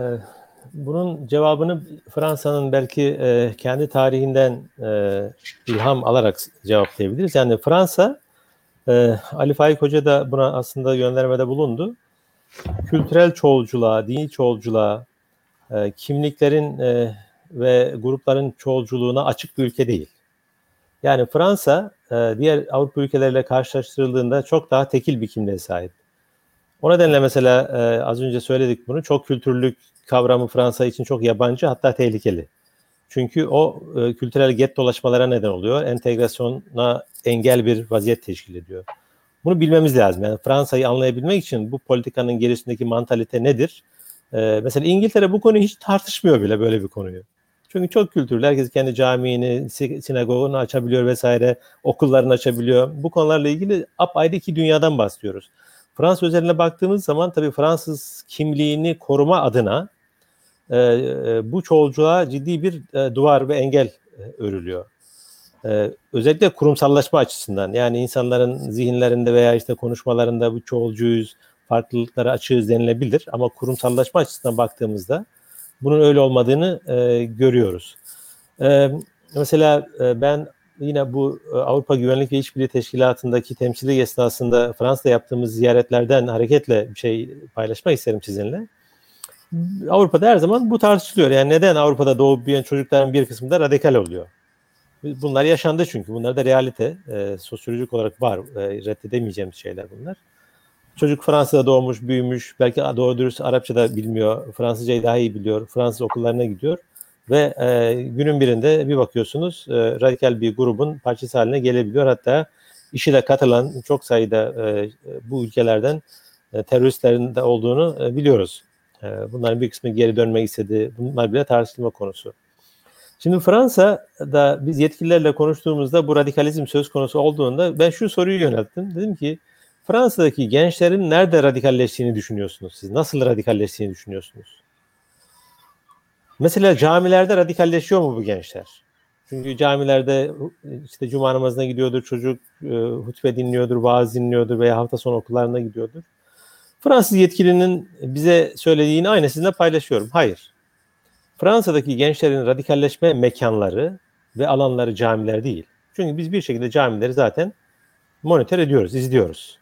bunun cevabını Fransa'nın belki e, kendi tarihinden e, ilham alarak cevaplayabiliriz. Yani Fransa, e, Ali Faik Hoca da buna aslında göndermede bulundu. Kültürel çoğulculuğa, dini çoğulculuğa, e, kimliklerin e, ve grupların çoğulculuğuna açık bir ülke değil. Yani Fransa e, diğer Avrupa ülkeleriyle karşılaştırıldığında çok daha tekil bir kimliğe sahip. O nedenle mesela e, az önce söyledik bunu çok kültürlük kavramı Fransa için çok yabancı hatta tehlikeli. Çünkü o e, kültürel get dolaşmalara neden oluyor. Entegrasyona engel bir vaziyet teşkil ediyor. Bunu bilmemiz lazım. Yani Fransa'yı anlayabilmek için bu politikanın gerisindeki mantalite nedir? Ee, mesela İngiltere bu konuyu hiç tartışmıyor bile böyle bir konuyu. Çünkü çok kültürlü. Herkes kendi camiini, sinagogunu açabiliyor vesaire. Okullarını açabiliyor. Bu konularla ilgili apayrı iki dünyadan bahsediyoruz. Fransa özeline baktığımız zaman tabii Fransız kimliğini koruma adına e, e, bu çoğulculuğa ciddi bir e, duvar ve engel e, örülüyor. E, özellikle kurumsallaşma açısından yani insanların zihinlerinde veya işte konuşmalarında bu çoğulcuyuz, farklılıklara açığız denilebilir ama kurumsallaşma açısından baktığımızda bunun öyle olmadığını e, görüyoruz. E, mesela e, ben yine bu e, Avrupa Güvenlik ve İşbirliği Teşkilatı'ndaki temsilcilik esnasında Fransa'da yaptığımız ziyaretlerden hareketle bir şey paylaşmak isterim sizinle. Avrupa'da her zaman bu tartışılıyor. Yani neden Avrupa'da doğup büyüyen çocukların bir kısmı da radikal oluyor? Bunlar yaşandı çünkü. Bunlar da realite. E, sosyolojik olarak var. E, reddedemeyeceğimiz şeyler bunlar. Çocuk Fransa'da doğmuş, büyümüş. Belki doğru dürüst Arapça da bilmiyor. Fransızcayı daha iyi biliyor. Fransız okullarına gidiyor. Ve e, günün birinde bir bakıyorsunuz e, radikal bir grubun parçası haline gelebiliyor. Hatta işi de katılan çok sayıda e, bu ülkelerden e, teröristlerin de olduğunu e, biliyoruz. E, bunların bir kısmı geri dönmek istedi. Bunlar bile tartışılma konusu. Şimdi Fransa'da biz yetkililerle konuştuğumuzda bu radikalizm söz konusu olduğunda ben şu soruyu yönelttim. Dedim ki Fransa'daki gençlerin nerede radikalleştiğini düşünüyorsunuz siz? Nasıl radikalleştiğini düşünüyorsunuz? Mesela camilerde radikalleşiyor mu bu gençler? Çünkü camilerde işte cuma namazına gidiyordur çocuk, e, hutbe dinliyordur, vaaz dinliyordur veya hafta sonu okullarına gidiyordur. Fransız yetkilinin bize söylediğini aynı sizinle paylaşıyorum. Hayır. Fransa'daki gençlerin radikalleşme mekanları ve alanları camiler değil. Çünkü biz bir şekilde camileri zaten monitör ediyoruz, izliyoruz.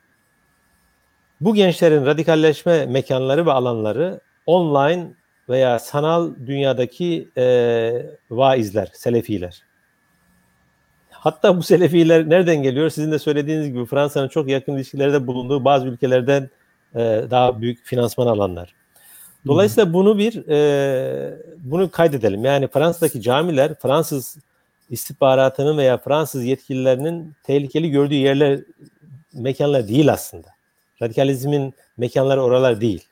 Bu gençlerin radikalleşme mekanları ve alanları online veya sanal dünyadaki e, vaizler, selefiler. Hatta bu selefiler nereden geliyor? Sizin de söylediğiniz gibi Fransa'nın çok yakın ilişkilerde bulunduğu bazı ülkelerden e, daha büyük finansman alanlar. Dolayısıyla bunu bir e, bunu kaydedelim. Yani Fransa'daki camiler Fransız istihbaratının veya Fransız yetkililerinin tehlikeli gördüğü yerler mekanlar değil aslında. Radikalizmin mekanları oralar değil.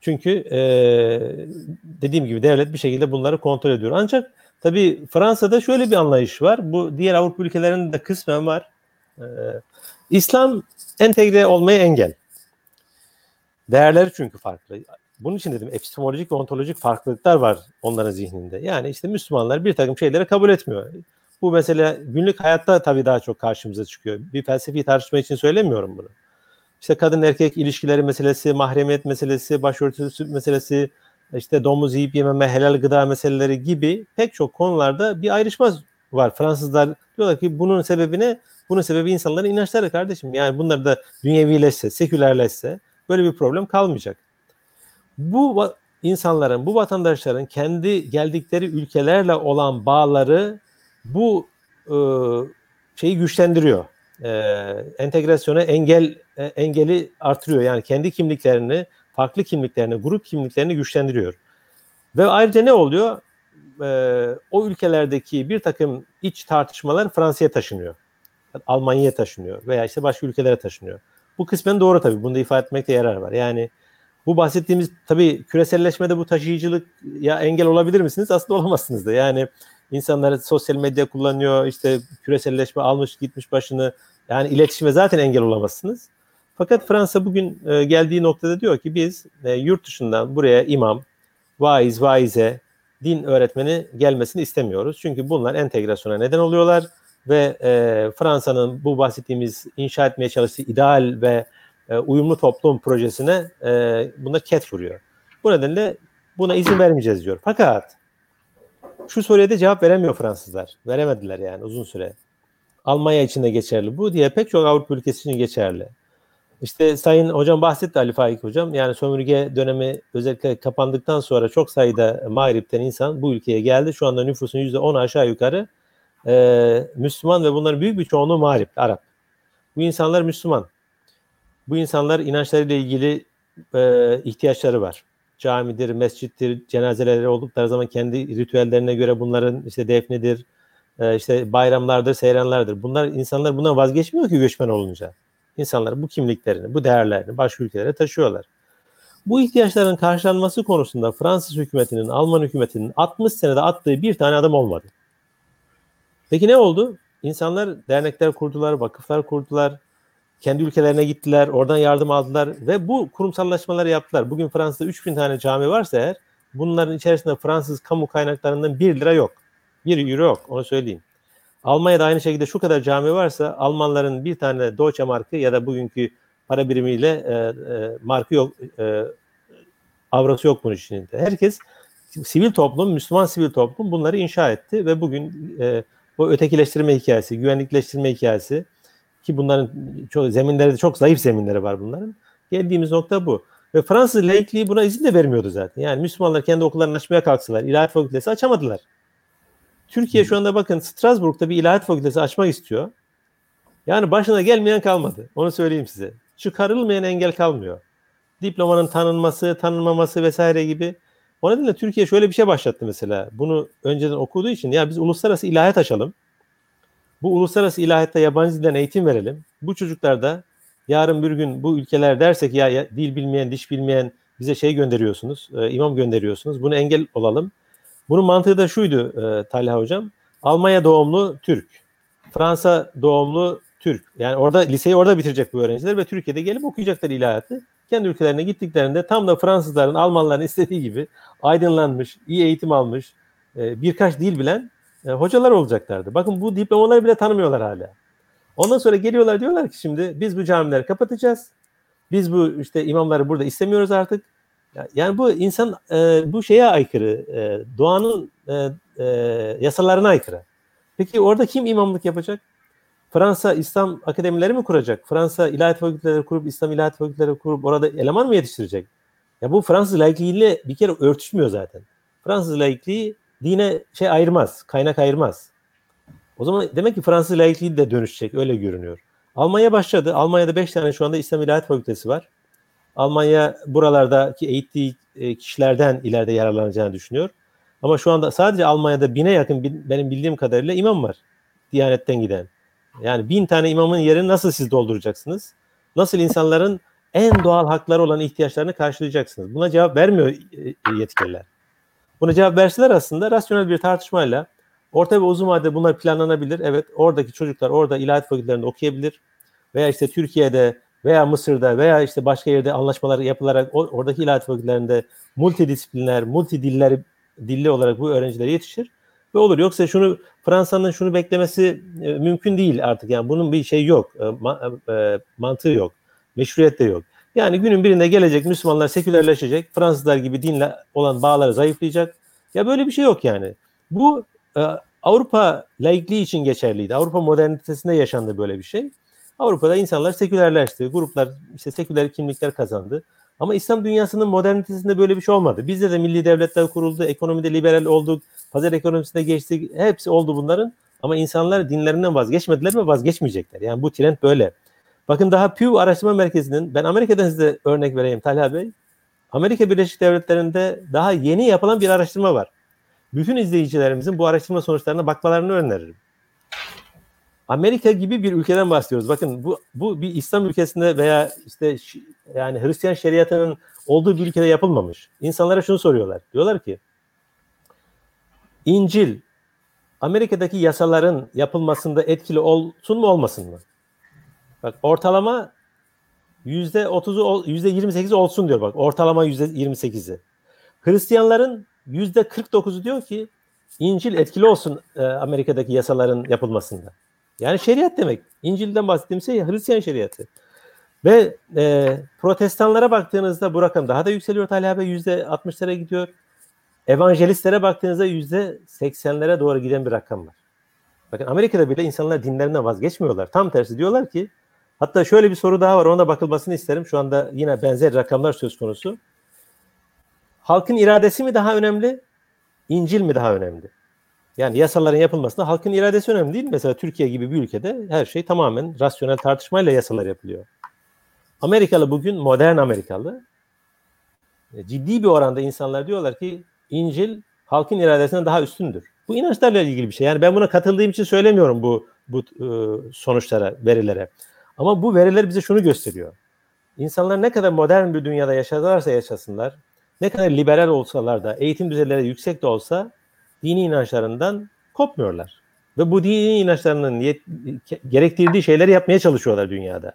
Çünkü e, dediğim gibi devlet bir şekilde bunları kontrol ediyor. Ancak tabii Fransa'da şöyle bir anlayış var. Bu diğer Avrupa ülkelerinde de kısmen var. E, İslam entegre olmaya engel. Değerleri çünkü farklı. Bunun için dedim epistemolojik ve ontolojik farklılıklar var onların zihninde. Yani işte Müslümanlar bir takım şeyleri kabul etmiyor. Bu mesela günlük hayatta tabii daha çok karşımıza çıkıyor. Bir felsefi tartışma için söylemiyorum bunu. İşte kadın erkek ilişkileri meselesi, mahremiyet meselesi, başörtüsü meselesi, işte domuz yiyip yememe, helal gıda meseleleri gibi pek çok konularda bir ayrışma var. Fransızlar diyorlar ki bunun sebebi ne? Bunun sebebi insanların inançları kardeşim. Yani bunlar da dünyevileşse, sekülerleşse böyle bir problem kalmayacak. Bu insanların, bu vatandaşların kendi geldikleri ülkelerle olan bağları bu e, şeyi güçlendiriyor e, entegrasyona engel e, engeli artırıyor. Yani kendi kimliklerini, farklı kimliklerini, grup kimliklerini güçlendiriyor. Ve ayrıca ne oluyor? E, o ülkelerdeki bir takım iç tartışmalar Fransa'ya taşınıyor. Almanya'ya taşınıyor veya işte başka ülkelere taşınıyor. Bu kısmen doğru tabii. Bunu da ifade etmekte yarar var. Yani bu bahsettiğimiz tabii küreselleşmede bu taşıyıcılık ya engel olabilir misiniz? Aslında olamazsınız da. Yani insanlar sosyal medya kullanıyor, işte küreselleşme almış gitmiş başını. Yani iletişime zaten engel olamazsınız. Fakat Fransa bugün e, geldiği noktada diyor ki biz e, yurt dışından buraya imam, vaiz, vaize, din öğretmeni gelmesini istemiyoruz. Çünkü bunlar entegrasyona neden oluyorlar ve e, Fransa'nın bu bahsettiğimiz inşa etmeye çalıştığı ideal ve e, uyumlu toplum projesine e, buna ket vuruyor. Bu nedenle buna izin vermeyeceğiz diyor. Fakat şu soruya da cevap veremiyor Fransızlar. Veremediler yani uzun süre. Almanya için de geçerli bu diye pek çok Avrupa ülkesi için geçerli. İşte Sayın Hocam bahsetti Ali Faik Hocam. Yani sömürge dönemi özellikle kapandıktan sonra çok sayıda Mağrip'ten insan bu ülkeye geldi. Şu anda nüfusun %10 aşağı yukarı e, Müslüman ve bunların büyük bir çoğunluğu Mağrip, Arap. Bu insanlar Müslüman. Bu insanlar inançlarıyla ilgili e, ihtiyaçları var camidir, mescittir, cenazeleri oldukları zaman kendi ritüellerine göre bunların işte defnedir, e, işte bayramlardır, seyranlardır. Bunlar insanlar bundan vazgeçmiyor ki göçmen olunca. İnsanlar bu kimliklerini, bu değerlerini başka ülkelere taşıyorlar. Bu ihtiyaçların karşılanması konusunda Fransız hükümetinin, Alman hükümetinin 60 senede attığı bir tane adım olmadı. Peki ne oldu? İnsanlar dernekler kurdular, vakıflar kurdular, kendi ülkelerine gittiler, oradan yardım aldılar ve bu kurumsallaşmaları yaptılar. Bugün Fransa'da 3000 tane cami varsa eğer bunların içerisinde Fransız kamu kaynaklarından 1 lira yok. 1 euro yok onu söyleyeyim. Almanya'da aynı şekilde şu kadar cami varsa Almanların bir tane Deutsche markı ya da bugünkü para birimiyle e, e, markı yok, e, avrosu yok bunun içinde. Herkes sivil toplum, Müslüman sivil toplum bunları inşa etti ve bugün e, o ötekileştirme hikayesi, güvenlikleştirme hikayesi, ki bunların çok zeminleri de çok zayıf zeminleri var bunların. Geldiğimiz nokta bu. Ve Fransız laikliği buna izin de vermiyordu zaten. Yani Müslümanlar kendi okullarını açmaya kalksalar, ilahiyat fakültesi açamadılar. Türkiye şu anda bakın Strasbourg'da bir ilahiyat fakültesi açmak istiyor. Yani başına gelmeyen kalmadı. Onu söyleyeyim size. Çıkarılmayan engel kalmıyor. Diplomanın tanınması, tanınmaması vesaire gibi. O nedenle Türkiye şöyle bir şey başlattı mesela. Bunu önceden okuduğu için ya biz uluslararası ilahiyat açalım. Bu uluslararası ilahiyatta yabancı dilden eğitim verelim. Bu çocuklar da yarın bir gün bu ülkeler dersek ya, ya dil bilmeyen, diş bilmeyen bize şey gönderiyorsunuz, e, imam gönderiyorsunuz. Bunu engel olalım. Bunun mantığı da şuydu e, Talha Hocam. Almanya doğumlu Türk, Fransa doğumlu Türk. Yani orada liseyi orada bitirecek bu öğrenciler ve Türkiye'de gelip okuyacaklar ilahiyatı. Kendi ülkelerine gittiklerinde tam da Fransızların, Almanların istediği gibi aydınlanmış, iyi eğitim almış, e, birkaç dil bilen e, hocalar olacaklardı. Bakın bu diplomaları bile tanımıyorlar hala. Ondan sonra geliyorlar diyorlar ki şimdi biz bu camileri kapatacağız. Biz bu işte imamları burada istemiyoruz artık. Yani bu insan e, bu şeye aykırı, e, doğanın e, e, yasalarına aykırı. Peki orada kim imamlık yapacak? Fransa İslam akademileri mi kuracak? Fransa ilahiyat fakülteleri kurup İslam ilahiyat fakülteleri kurup orada eleman mı yetiştirecek? Ya bu Fransız laikliğiyle bir kere örtüşmüyor zaten. Fransız laikliği dine şey ayırmaz, kaynak ayırmaz. O zaman demek ki Fransız laikliği de dönüşecek öyle görünüyor. Almanya başladı. Almanya'da 5 tane şu anda İslam İlahiyat Fakültesi var. Almanya buralardaki eğittiği e, kişilerden ileride yararlanacağını düşünüyor. Ama şu anda sadece Almanya'da bine yakın benim bildiğim kadarıyla imam var. Diyanetten giden. Yani bin tane imamın yerini nasıl siz dolduracaksınız? Nasıl insanların en doğal hakları olan ihtiyaçlarını karşılayacaksınız? Buna cevap vermiyor e, yetkililer. Buna cevap verseler aslında rasyonel bir tartışmayla orta ve uzun vadede bunlar planlanabilir. Evet oradaki çocuklar orada ilahiyat fakültelerinde okuyabilir. Veya işte Türkiye'de veya Mısır'da veya işte başka yerde anlaşmalar yapılarak oradaki ilahiyat fakültelerinde multidisipliner, multidiller dilli olarak bu öğrenciler yetişir ve olur. Yoksa şunu Fransa'nın şunu beklemesi e, mümkün değil artık. Yani bunun bir şey yok. E, ma, e, mantığı yok. Meşruiyet de yok. Yani günün birinde gelecek Müslümanlar sekülerleşecek. Fransızlar gibi dinle olan bağları zayıflayacak. Ya böyle bir şey yok yani. Bu e, Avrupa laikliği için geçerliydi. Avrupa modernitesinde yaşandı böyle bir şey. Avrupa'da insanlar sekülerleşti. Gruplar işte seküler kimlikler kazandı. Ama İslam dünyasının modernitesinde böyle bir şey olmadı. Bizde de milli devletler kuruldu, ekonomide liberal olduk, pazar ekonomisine geçtik. Hepsi oldu bunların. Ama insanlar dinlerinden vazgeçmediler ve vazgeçmeyecekler. Yani bu trend böyle. Bakın daha Pew Araştırma Merkezi'nin, ben Amerika'dan size örnek vereyim Talha Bey. Amerika Birleşik Devletleri'nde daha yeni yapılan bir araştırma var. Bütün izleyicilerimizin bu araştırma sonuçlarına bakmalarını öneririm. Amerika gibi bir ülkeden bahsediyoruz. Bakın bu bu bir İslam ülkesinde veya işte yani Hristiyan şeriatının olduğu bir ülkede yapılmamış. İnsanlara şunu soruyorlar. Diyorlar ki İncil Amerika'daki yasaların yapılmasında etkili olsun mu olmasın mı? Bak ortalama yüzde otuzu yüzde yirmi sekizi olsun diyor bak ortalama yüzde yirmi sekizi. Hristiyanların yüzde kırk dokuzu diyor ki İncil etkili olsun e, Amerika'daki yasaların yapılmasında. Yani şeriat demek. İncil'den bahsettiğim şey Hristiyan şeriatı. Ve e, protestanlara baktığınızda bu rakam daha da yükseliyor Talha Bey. Yüzde 60'lara gidiyor. Evangelistlere baktığınızda yüzde 80'lere doğru giden bir rakam var. Bakın Amerika'da bile insanlar dinlerinden vazgeçmiyorlar. Tam tersi diyorlar ki hatta şöyle bir soru daha var ona bakılmasını isterim. Şu anda yine benzer rakamlar söz konusu. Halkın iradesi mi daha önemli? İncil mi daha önemli? Yani yasaların yapılmasında halkın iradesi önemli değil. Mesela Türkiye gibi bir ülkede her şey tamamen rasyonel tartışmayla yasalar yapılıyor. Amerikalı bugün modern Amerikalı. E, ciddi bir oranda insanlar diyorlar ki İncil halkın iradesinden daha üstündür. Bu inançlarla ilgili bir şey. Yani ben buna katıldığım için söylemiyorum bu bu e, sonuçlara, verilere. Ama bu veriler bize şunu gösteriyor. İnsanlar ne kadar modern bir dünyada yaşarlarsa yaşasınlar, ne kadar liberal olsalar da, eğitim düzeyleri yüksek de olsa dini inançlarından kopmuyorlar. Ve bu dini inançlarının yet- gerektirdiği şeyleri yapmaya çalışıyorlar dünyada.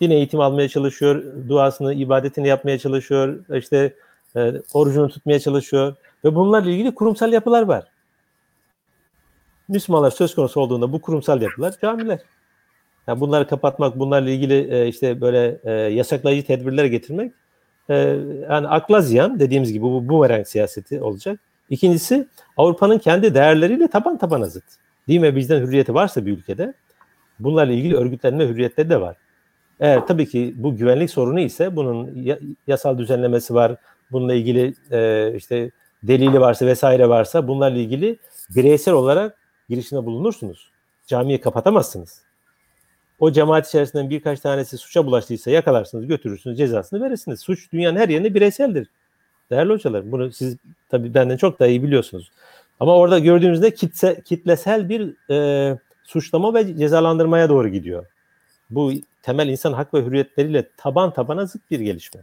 Din eğitim almaya çalışıyor, duasını, ibadetini yapmaya çalışıyor, işte e, orucunu tutmaya çalışıyor ve bunlarla ilgili kurumsal yapılar var. Müslümanlar söz konusu olduğunda bu kurumsal yapılar camiler. Yani bunları kapatmak, bunlarla ilgili e, işte böyle e, yasaklayıcı tedbirler getirmek e, yani akla ziyan dediğimiz gibi bu bumerang siyaseti olacak. İkincisi Avrupa'nın kendi değerleriyle taban tabana zıt. Din ve vicdan hürriyeti varsa bir ülkede bunlarla ilgili örgütlenme hürriyetleri de var. Eğer tabii ki bu güvenlik sorunu ise bunun yasal düzenlemesi var. Bununla ilgili e, işte delili varsa vesaire varsa bunlarla ilgili bireysel olarak girişimde bulunursunuz. Camiyi kapatamazsınız. O cemaat içerisinden birkaç tanesi suça bulaştıysa yakalarsınız, götürürsünüz, cezasını verirsiniz. Suç dünyanın her yerinde bireyseldir. Değerli hocalar, bunu siz tabii benden çok daha iyi biliyorsunuz. Ama orada gördüğünüzde kitse, kitlesel bir e, suçlama ve cezalandırmaya doğru gidiyor. Bu temel insan hak ve hürriyetleriyle taban tabana zıt bir gelişme.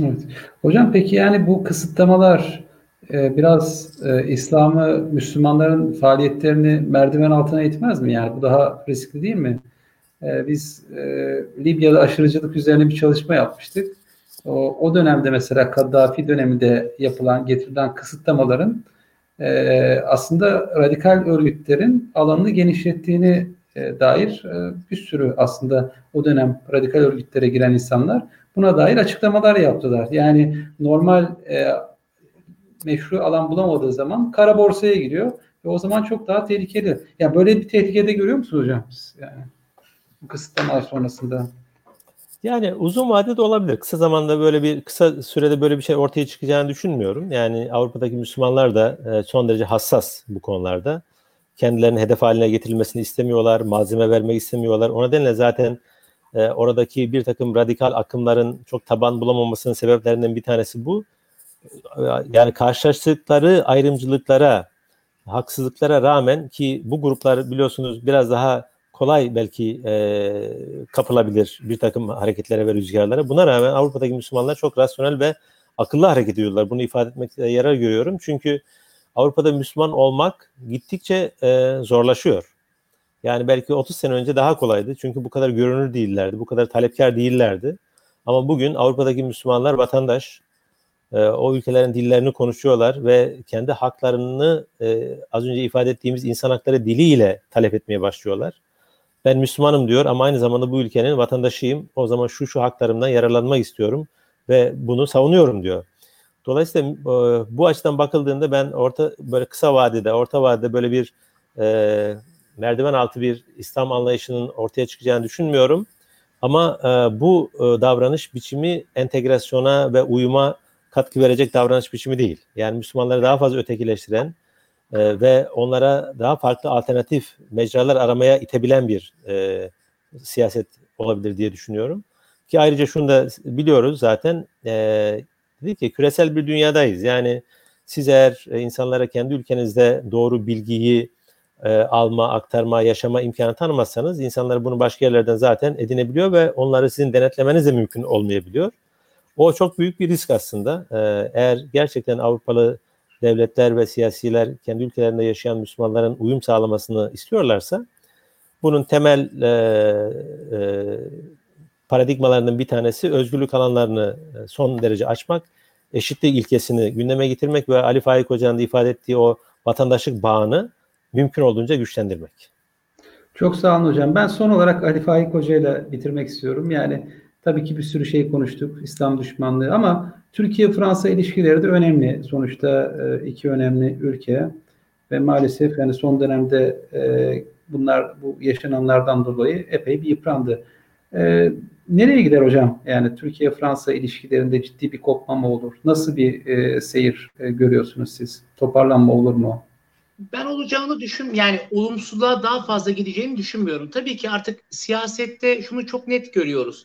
Evet. Hocam peki yani bu kısıtlamalar e, biraz e, İslam'ı, Müslümanların faaliyetlerini merdiven altına itmez mi? Yani bu daha riskli değil mi? E, biz e, Libya'da aşırıcılık üzerine bir çalışma yapmıştık. O, dönemde mesela Kaddafi döneminde yapılan, getirilen kısıtlamaların e, aslında radikal örgütlerin alanını genişlettiğini e, dair e, bir sürü aslında o dönem radikal örgütlere giren insanlar buna dair açıklamalar yaptılar. Yani normal e, meşru alan bulamadığı zaman kara borsaya giriyor ve o zaman çok daha tehlikeli. Yani böyle bir tehlikede görüyor musunuz hocam? Yani bu kısıtlamalar sonrasında. Yani uzun vadede olabilir. Kısa zamanda böyle bir kısa sürede böyle bir şey ortaya çıkacağını düşünmüyorum. Yani Avrupa'daki Müslümanlar da e, son derece hassas bu konularda. Kendilerinin hedef haline getirilmesini istemiyorlar, malzeme vermek istemiyorlar. O nedenle zaten e, oradaki bir takım radikal akımların çok taban bulamamasının sebeplerinden bir tanesi bu. Yani karşılaştıkları ayrımcılıklara, haksızlıklara rağmen ki bu gruplar biliyorsunuz biraz daha kolay belki e, kapılabilir bir takım hareketlere ve rüzgarlara. Buna rağmen Avrupa'daki Müslümanlar çok rasyonel ve akıllı hareket ediyorlar. Bunu ifade etmekte yarar görüyorum. Çünkü Avrupa'da Müslüman olmak gittikçe e, zorlaşıyor. Yani belki 30 sene önce daha kolaydı. Çünkü bu kadar görünür değillerdi, bu kadar talepkar değillerdi. Ama bugün Avrupa'daki Müslümanlar vatandaş, e, o ülkelerin dillerini konuşuyorlar ve kendi haklarını e, az önce ifade ettiğimiz insan hakları diliyle talep etmeye başlıyorlar ben Müslümanım diyor ama aynı zamanda bu ülkenin vatandaşıyım. O zaman şu şu haklarımdan yararlanmak istiyorum ve bunu savunuyorum diyor. Dolayısıyla e, bu açıdan bakıldığında ben orta böyle kısa vadede, orta vadede böyle bir e, merdiven altı bir İslam anlayışının ortaya çıkacağını düşünmüyorum. Ama e, bu e, davranış biçimi entegrasyona ve uyuma katkı verecek davranış biçimi değil. Yani Müslümanları daha fazla ötekileştiren, e, ve onlara daha farklı alternatif mecralar aramaya itebilen bir e, siyaset olabilir diye düşünüyorum. Ki ayrıca şunu da biliyoruz zaten e, dedik ki küresel bir dünyadayız. Yani siz eğer insanlara kendi ülkenizde doğru bilgiyi e, alma, aktarma, yaşama imkanı tanımazsanız insanlar bunu başka yerlerden zaten edinebiliyor ve onları sizin denetlemeniz de mümkün olmayabiliyor. O çok büyük bir risk aslında. E, eğer gerçekten Avrupalı devletler ve siyasiler kendi ülkelerinde yaşayan Müslümanların uyum sağlamasını istiyorlarsa bunun temel e, e, paradigmalarının bir tanesi özgürlük alanlarını e, son derece açmak, eşitlik ilkesini gündeme getirmek ve Ali Faik Hoca'nın ifade ettiği o vatandaşlık bağını mümkün olduğunca güçlendirmek. Çok sağ olun hocam. Ben son olarak Ali Faik Hoca ile bitirmek istiyorum. Yani tabii ki bir sürü şey konuştuk. İslam düşmanlığı ama Türkiye-Fransa ilişkileri de önemli. Sonuçta e, iki önemli ülke ve maalesef yani son dönemde e, bunlar bu yaşananlardan dolayı epey bir yıprandı. E, nereye gider hocam? Yani Türkiye-Fransa ilişkilerinde ciddi bir kopma mı olur? Nasıl bir seyir görüyorsunuz siz? Toparlanma olur mu? Ben olacağını düşün yani olumsuzluğa daha fazla gideceğini düşünmüyorum. Tabii ki artık siyasette şunu çok net görüyoruz.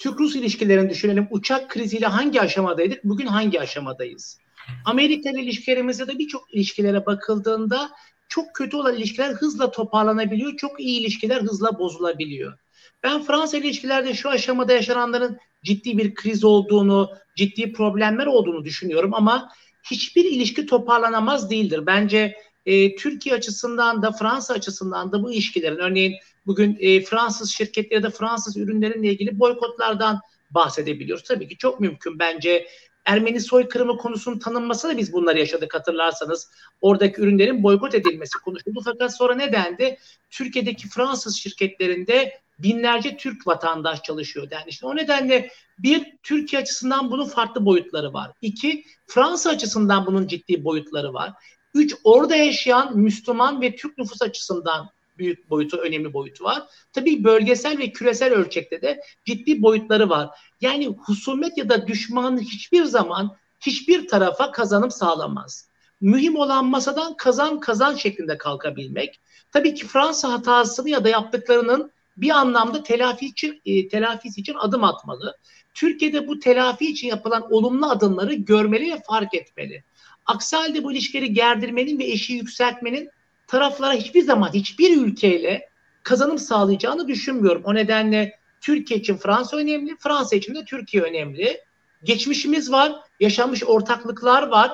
Türk-Rus ilişkilerini düşünelim. Uçak kriziyle hangi aşamadaydık? Bugün hangi aşamadayız? Amerika ile ilişkilerimizde de birçok ilişkilere bakıldığında çok kötü olan ilişkiler hızla toparlanabiliyor. Çok iyi ilişkiler hızla bozulabiliyor. Ben Fransa ile ilişkilerde şu aşamada yaşananların ciddi bir kriz olduğunu, ciddi problemler olduğunu düşünüyorum ama hiçbir ilişki toparlanamaz değildir. Bence e, Türkiye açısından da Fransa açısından da bu ilişkilerin örneğin bugün e, Fransız şirketleri ya da Fransız ürünlerinle ilgili boykotlardan bahsedebiliyoruz. Tabii ki çok mümkün bence. Ermeni soykırımı konusunun tanınması da biz bunları yaşadık hatırlarsanız. Oradaki ürünlerin boykot edilmesi konuşuldu. Fakat sonra ne dendi? Türkiye'deki Fransız şirketlerinde binlerce Türk vatandaş çalışıyor yani işte o nedenle bir Türkiye açısından bunun farklı boyutları var. İki Fransa açısından bunun ciddi boyutları var. Üç orada yaşayan Müslüman ve Türk nüfus açısından büyük boyutu, önemli boyutu var. Tabii bölgesel ve küresel ölçekte de ciddi boyutları var. Yani husumet ya da düşmanlık hiçbir zaman hiçbir tarafa kazanım sağlamaz. Mühim olan masadan kazan kazan şeklinde kalkabilmek. Tabii ki Fransa hatasını ya da yaptıklarının bir anlamda telafi için, e, telafisi için adım atmalı. Türkiye'de bu telafi için yapılan olumlu adımları görmeli ve fark etmeli. Aksi halde bu ilişkileri gerdirmenin ve eşiği yükseltmenin taraflara hiçbir zaman hiçbir ülkeyle kazanım sağlayacağını düşünmüyorum. O nedenle Türkiye için Fransa önemli, Fransa için de Türkiye önemli. Geçmişimiz var, yaşanmış ortaklıklar var,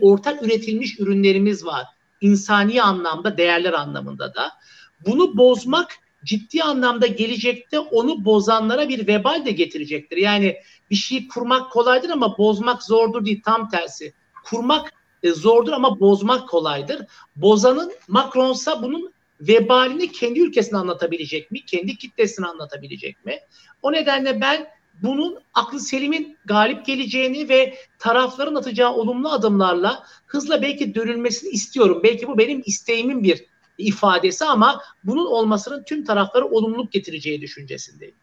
ortak üretilmiş ürünlerimiz var. İnsani anlamda, değerler anlamında da. Bunu bozmak ciddi anlamda gelecekte onu bozanlara bir vebal de getirecektir. Yani bir şeyi kurmak kolaydır ama bozmak zordur değil, tam tersi. Kurmak e, zordur ama bozmak kolaydır. Bozanın Macron'sa bunun vebalini kendi ülkesine anlatabilecek mi? Kendi kitlesine anlatabilecek mi? O nedenle ben bunun aklı selimin galip geleceğini ve tarafların atacağı olumlu adımlarla hızla belki dönülmesini istiyorum. Belki bu benim isteğimin bir ifadesi ama bunun olmasının tüm taraflara olumluluk getireceği düşüncesindeyim.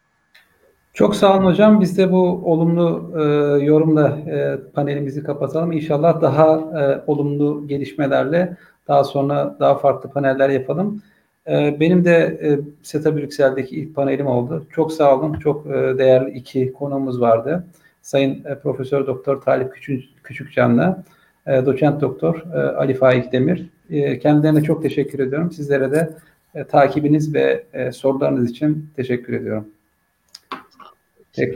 Çok sağ olun hocam. Biz de bu olumlu e, yorumla e, panelimizi kapatalım. İnşallah daha e, olumlu gelişmelerle daha sonra daha farklı paneller yapalım. E, benim de e, SETA Brüksel'deki ilk panelim oldu. Çok sağ olun. Çok e, değerli iki konuğumuz vardı. Sayın e, Profesör Doktor Talip Küçük, Küçükcan'la e, Doçent Doktor e, Ali Faik Demir. E, kendilerine çok teşekkür ediyorum. Sizlere de e, takibiniz ve e, sorularınız için teşekkür ediyorum. Tekrar